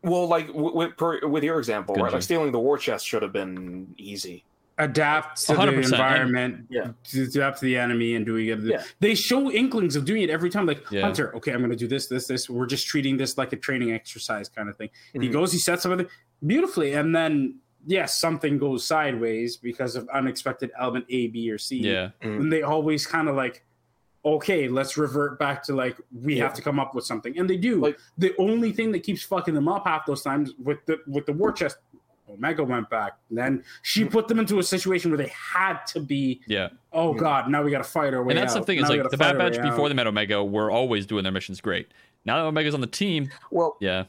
well, like with with your example, Good right? Like stealing the war chest should have been easy. Adapt to the 100%, and- environment, Yeah. to adapt to the enemy, and doing it. Yeah. They show inklings of doing it every time. Like Yeah. Hunter, okay, I'm going to do this, this, this. We're just treating this like a training exercise kind of thing. He Mhm. goes, he sets something beautifully, and then yes, something goes sideways because of unexpected element A, B, or C. yeah, and they always kind of like okay let's revert back to like we Yeah. have to come up with something and they do Like- the only thing that keeps fucking them up half those times with the with the war chest omega went back and then she hmm. put them into a situation where they had to be yeah. oh Yeah. god now we gotta fight our way And that's the thing is Now we like the Bad Batch before out. they met Omega were always doing their missions great. Now that Omega's on the team, Well, yeah,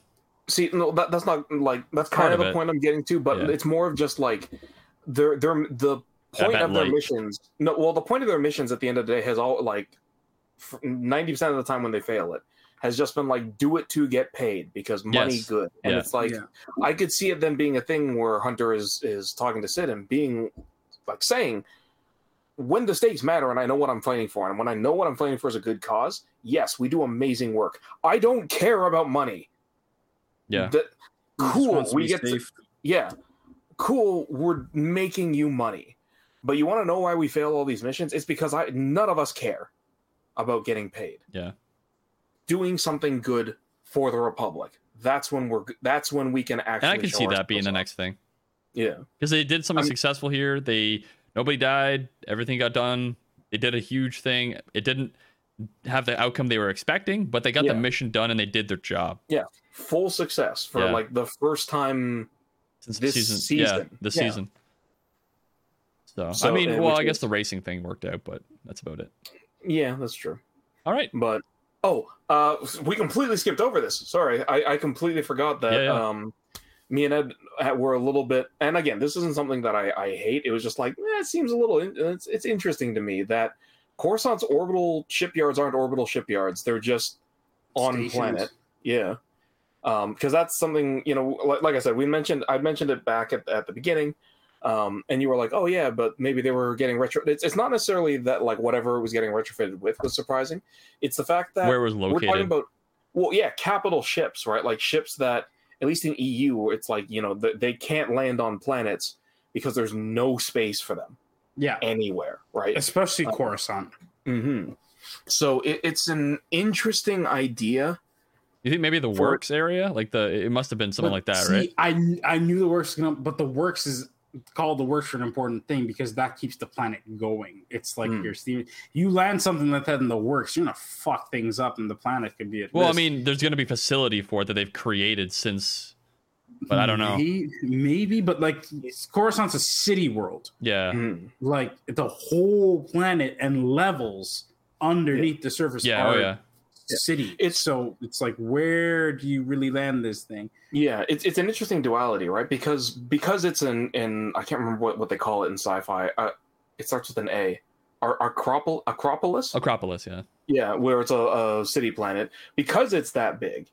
see, no, that, that's not like that's Part kind of of the point I'm getting to, but Yeah. it's more of just like they're they're the point of their light. missions. No, well, the point of their missions at the end of the day has all like ninety percent of the time when they fail it has just been like do it to get paid because money Yes. good and Yeah. it's like Yeah. i could see it then being a thing where hunter is is talking to Cid and being like saying when the stakes matter and i know what i'm fighting for and when i know what i'm fighting for is a good cause yes we do amazing work i don't care about money Yeah. That- He just cool we be get to, yeah cool we're making you money but you want to know why we fail all these missions it's because i none of us care about getting paid Yeah. Doing something good for the republic that's when we're that's when we can actually And I can see that being the next thing. yeah because they did something I'm- successful here. They nobody died, everything got done. They did a huge thing. It didn't have the outcome they were expecting, but they got Yeah. the mission done and they did their job. Yeah full success for Yeah. like the first time Since This season, season. yeah, the Yeah. season. So, I mean, well, I guess is- the racing thing worked out, but that's about it. yeah that's true All right, but oh uh we completely skipped over this. Sorry i, I completely forgot that Yeah, yeah. um me and ed were a little bit and again this isn't something that i, I hate. It was just like eh, it seems a little it's, it's interesting to me that coruscant's orbital shipyards aren't orbital shipyards. They're just on Stations. planet. Yeah. Um because that's something you know like, like i said we mentioned i mentioned it back at, at the beginning um and you were like oh yeah but maybe they were getting retro it's, it's not necessarily that like whatever it was getting retrofitted with was surprising. It's the fact that where it was we're talking located? about well yeah capital ships right? Like ships that at least in eu it's like you know th- they can't land on planets because there's no space for them Yeah, anywhere right? Especially Uh, Coruscant. hmm so it, it's an interesting idea. You think maybe the for- works area, like the it must have been something But like that, see, right? I I knew the works, gonna, but the works is called the works for an important thing because that keeps the planet going. It's like you're steam. You land something like that in the works, you're gonna fuck things up, and the planet could be at Well, I mean, there's going to be facility for it that they've created since, but I don't know. Maybe, maybe, but like Coruscant's a city world. Yeah, Mhm. Like the whole planet and levels underneath the surface yeah, are oh yeah. City. It's- so it's like where do you really land this thing? Yeah, it's it's an interesting duality, right? Because because it's an in I can't remember what, what they call it in sci-fi. Uh, it starts with an A. Ar- Acropol- Acropolis. Acropolis, yeah. Yeah, where it's a, a city planet. Because it's that big,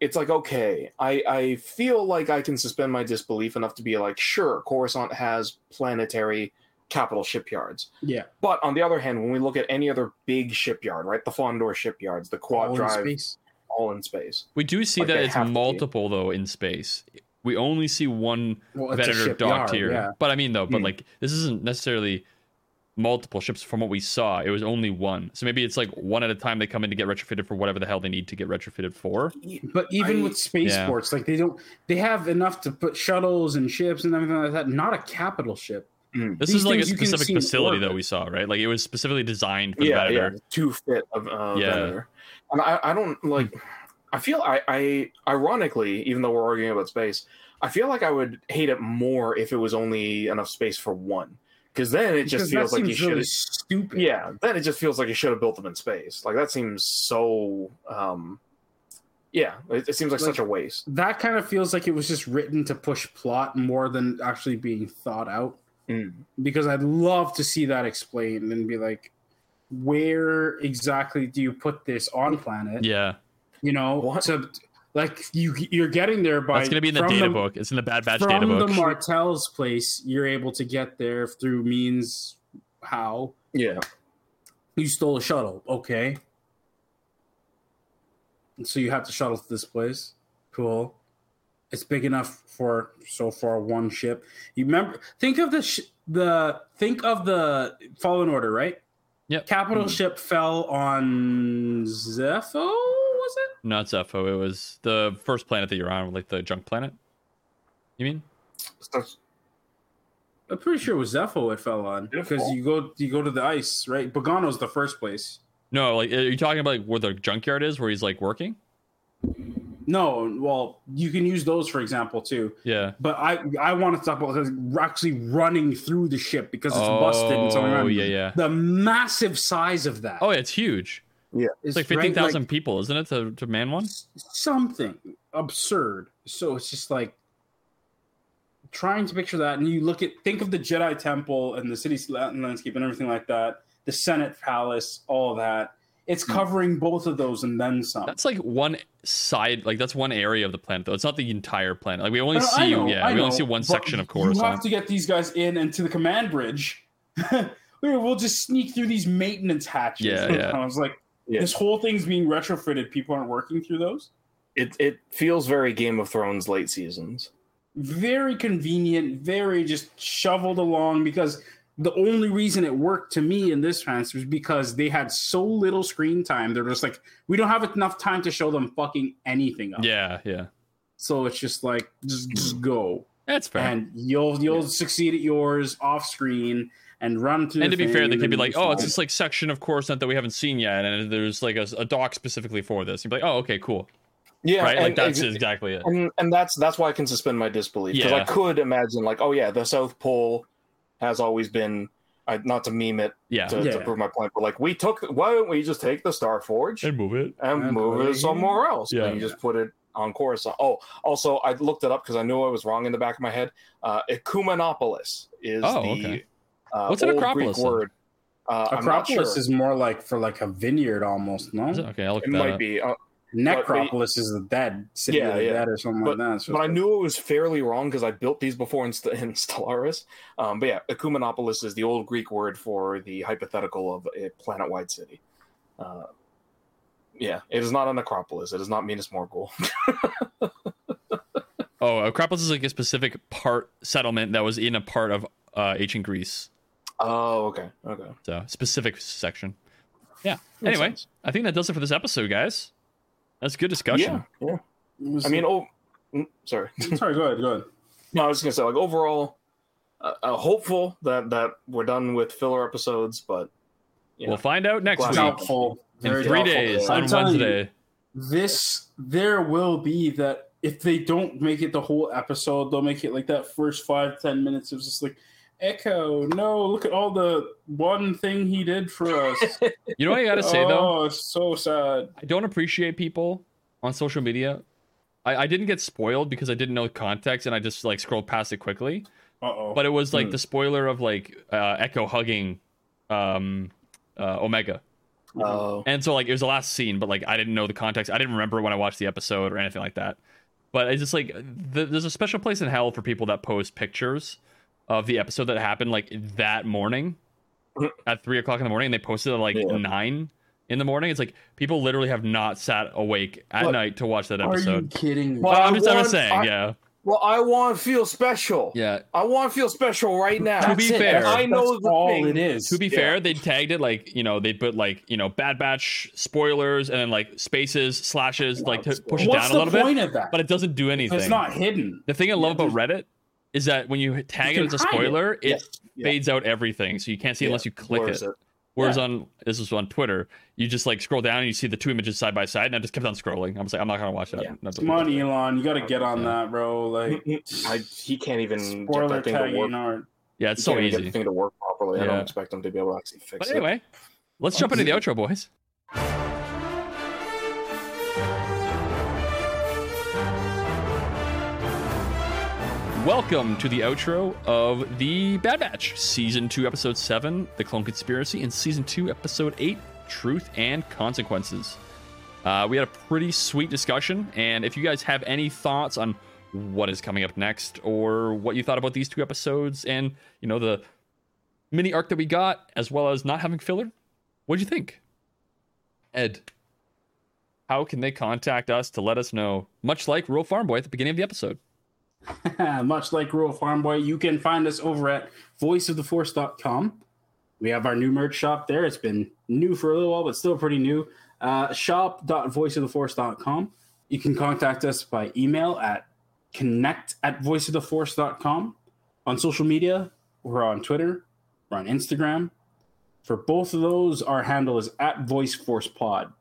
it's like okay, I I feel like I can suspend my disbelief enough to be like, sure, Coruscant has planetary capital shipyards. Yeah, But on the other hand, when we look at any other big shipyard, right, the Fondor shipyards, the quad all in drive, space. all in space. We do see Like that it's have to be. multiple though in space. We only see one Well, Venator docked here. Yeah. But I mean, though, but Hmm. like this isn't necessarily multiple ships from what we saw. It was only one. So maybe it's like one at a time they come in to get retrofitted for whatever the hell they need to get retrofitted for. But even I- with spaceports, like they don't, they have enough to put shuttles and ships and everything like that. Not a capital ship. Mm. This These is like a things you can specific facility that we saw, right? Like it was specifically designed for the yeah, yeah, to fit of uh, Yeah. Venator. And I, I don't like. I feel I, I ironically, even though we're arguing about space, I feel like I would hate it more if it was only enough space for one, because then it just Because feels like you should. really stupid. yeah, then it just feels like you should have built them in space. Like that seems so. um Yeah, it, it seems like, Like- such a waste. that kind of feels like it was just written to push plot more than actually being thought out. Mm. Because I'd love to see that explained and be like, where exactly do you put this on planet? Yeah. You know, What? to like you you're getting there by That's gonna be in the from data book. It's in the Bad Batch data book. from the book. Martell's place. You're able to get there through means how Yeah, you stole a shuttle. Okay, and so you have to shuttle to this place. Cool. It's big enough for so far one ship. You remember? Think of the sh- the think of the Fallen Order, right? Yep. Capital Mhm. ship fell on Zeffo. Was it? Not Zeffo. It was the first planet that you're on, like the junk planet. You mean? Stuff- I'm pretty sure it was Zeffo it fell on because you go you go to the ice, right? Bogano's the first place. No, like are you talking about like where the junkyard is, where he's like working? No, well, you can use those for example too. Yeah. But I I want to talk about actually running through the ship because it's busted and something. Oh yeah, yeah. The massive size of that. Oh, yeah, it's huge. Yeah, It's like right, fifteen thousand people, isn't it, to, to man one? something absurd. So it's just like trying to picture that, and you look at think of the Jedi Temple and the city landscape and everything like that, the Senate Palace, all that. It's hmm. covering both of those and then some. That's like one side, like that's one area of the planet, though. It's not the entire planet. Like we only No, I see, know, yeah, I we only see one section of course, You have to get these guys in and to the command bridge. <laughs> we'll just sneak through these maintenance hatches. Yeah, <laughs> yeah. I was like, Yeah. this whole thing's being retrofitted. People aren't working through those. It it feels very Game of Thrones late seasons. Very convenient, very just shoveled along because the only reason it worked to me in this transfer is because they had so little screen time. They're just like, we don't have enough time to show them fucking anything up. Yeah, yeah, So it's just like, just, just go. that's fair. And, and you'll you'll succeed at yours off screen and run through. And to be fair, they could be like, oh, it's this like section of Coruscant that we haven't seen yet, and there's like a, a dock specifically for this. You'd be like, oh, okay, cool, Yeah, right? Like that's and- exactly it. and and that's that's why I can suspend my disbelief because Yeah. I could imagine like, oh yeah, the South Pole has always been. I, not to meme it Yeah, to, to prove my point, but like we took, why don't we just take the Star Forge and move it. and And move it it somewhere else? Yeah. and you just put it on Coruscant. Oh, also I looked it up because I knew I was wrong in the back of my head. Uh, Ecumenopolis is Oh, the okay. uh, What's an old Acropolis, Greek word. Uh, Acropolis sure. is more like for like a vineyard almost. No, it? Okay, I'll look It that might up. be. Uh, Necropolis is the dead city Yeah, of the yeah. dead or something like that. So but I knew it was fairly wrong because I built these before in, <laughs> in Stellaris. Um, but yeah, Ecumenopolis is the old Greek word for the hypothetical of a planet-wide city. Uh, yeah, it is not an Acropolis. It is not Minas Morgul. <laughs> Oh, Acropolis is like a specific part settlement that was in a part of uh, ancient Greece. oh, okay, okay. So specific section. Yeah. Makes anyway, sense. I think that does it for this episode, guys. That's good discussion. Yeah, yeah. Was- I mean, oh, mm, sorry. <laughs> sorry, go ahead, go ahead. No, I was just gonna say, like overall, uh, uh, hopeful that that we're done with filler episodes, but yeah. We'll find out next Glass week Doubtful. in Very three days I'm on telling you, Wednesday. this there will be that if they don't make it the whole episode, they'll make it like that first five ten minutes. It was just like Echo. No, look at all the one thing he did for us. <laughs> You know what I gotta say though? oh, it's so sad. I don't appreciate people on social media. I, I didn't get spoiled because I didn't know the context and I just like scrolled past it quickly. Uh oh. But it was like Hmm. the spoiler of like uh, Echo hugging um, uh, Omega. Uh, And so like it was the last scene, but like I didn't know the context. I didn't remember when I watched the episode or anything like that. But it's just like th- there's a special place in hell for people that post pictures of the episode that happened like that morning mm-hmm. at three o'clock in the morning. And they posted it at like Yeah. nine in the morning. It's like people literally have not sat awake at But night to watch that Are you episode. kidding me? Well, Well, I I'm just, I'm just saying, I- yeah, well, I want to feel special. yeah. I want to feel special right now. To be it. fair- That's- I know that's the all thing. it is. To be Yeah. fair, they tagged it like you know they put like you know Bad Batch spoilers and then like spaces slashes like to push it What's down a the little point bit, of that? but it doesn't do anything. it's not hidden. The thing I love Yeah, about Reddit is that when you tag You it as a can hide it. spoiler, it Yes. Yeah. fades out everything, so you can't see Yeah. unless you click Where it. is it? Whereas Yeah. on this was on Twitter, you just like scroll down and you see the two images side by side, and I just kept on scrolling. I was like, I'm not gonna watch that. Yeah. That's Come on, Elon. You got to get on Yeah. that, bro. Like I, he can't even get spoiler that thing to work. tagging art. Yeah, He it's so can't even get easy. the thing to work properly. I don't expect him to be able to actually fix But it. anyway, let's jump into the outro, boys. Welcome to the outro of the Bad Batch, Season 2, Episode 7, The Clone Conspiracy, and Season 2, Episode 8, Truth and Consequences. Uh, we had a pretty sweet discussion, and if you guys have any thoughts on what is coming up next, or what you thought about these two episodes, and, you know, the mini arc that we got, as well as not having filler, what'd you think? Ed, how can they contact us to let us know, much like Rural Farm Boy at the beginning of the episode? <laughs> Much like Rural Farm Boy, you can find us over at voiceoftheforce.com. We have our new merch shop there. It's been new for a little while, but still pretty new. Uh, shop.voiceoftheforce.com. You can contact us by email at connect at voiceoftheforce.com. On social media, we're on Twitter, we're on Instagram. For both of those, our handle is at VoiceForcePod.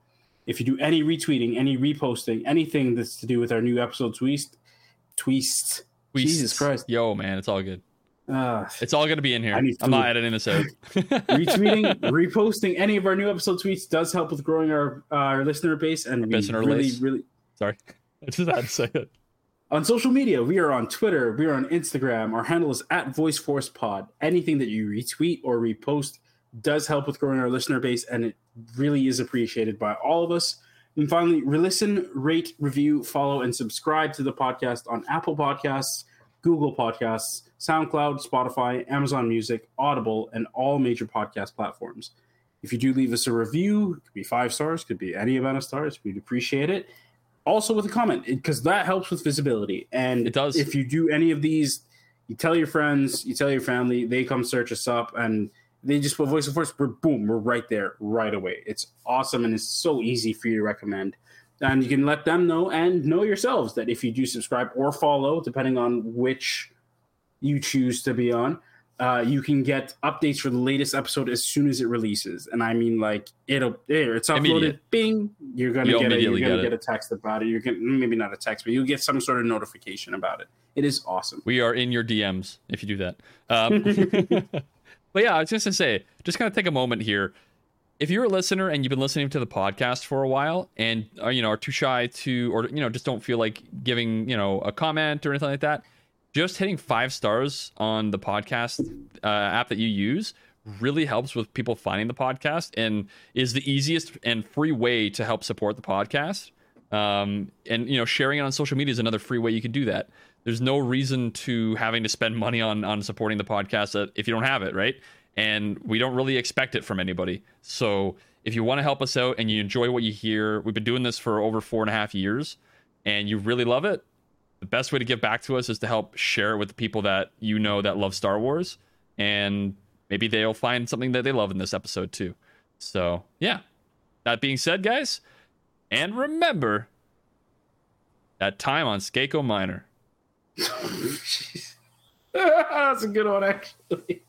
If you do any retweeting, any reposting, anything that's to do with our new episode tweets, tweets, Jesus Christ. Yo, man, it's all good. uh, It's all going to be in here. I'm not editing this out. <laughs> <laughs> retweeting, reposting any of our new episode tweets does help with growing our uh, our listener base, and we Listener really, really Sorry. <laughs> I just had to say it. on social media. We are on Twitter, we are on Instagram. Our handle is at VoiceForcePod. Anything that you retweet or repost does help with growing our listener base, and it really is appreciated by all of us. And finally, listen, rate, review, follow, and subscribe to the podcast on Apple Podcasts, Google Podcasts, SoundCloud, Spotify, Amazon Music, Audible, and all major podcast platforms. If you do leave us a review, it could be five stars, could be any amount of stars, we'd appreciate it. Also with a comment, because that helps with visibility. And It does. If you do any of these, you tell your friends, you tell your family, they come search us up, and they just put voice of force. We're boom, we're right there right away. It's awesome, and it's so easy for you to recommend. And you can let them know and know yourselves that if you do subscribe or follow, depending on which you choose to be on, uh, you can get updates for the latest episode as soon as it releases. And I mean, like it'll there, it's uploaded. Immediate. Bing, you're gonna You'll get a, you're gonna get get, a text about it. You're gonna maybe not a text, but you'll get some sort of notification about it. It is awesome. We are in your DMs if you do that. <laughs> Um, <laughs> but yeah, I was just gonna say, just kind of take a moment here. If you're a listener and you've been listening to the podcast for a while and are, you know are too shy to or you know just don't feel like giving you know a comment or anything like that, just hitting five stars on the podcast uh, app that you use really helps with people finding the podcast and is the easiest and free way to help support the podcast um, and you know sharing it on social media is another free way you can do that there's no reason to having to spend money on on supporting the podcast if you don't have it right and we don't really expect it from anybody so if you want to help us out and you enjoy what you hear we've been doing this for over four and a half years and you really love it the best way to give back to us is to help share it with the people that you know that love Star Wars, and maybe they'll find something that they love in this episode too. So, yeah. That being said, guys, and remember that time on Skako Minor. <laughs> <laughs> That's a good one, actually.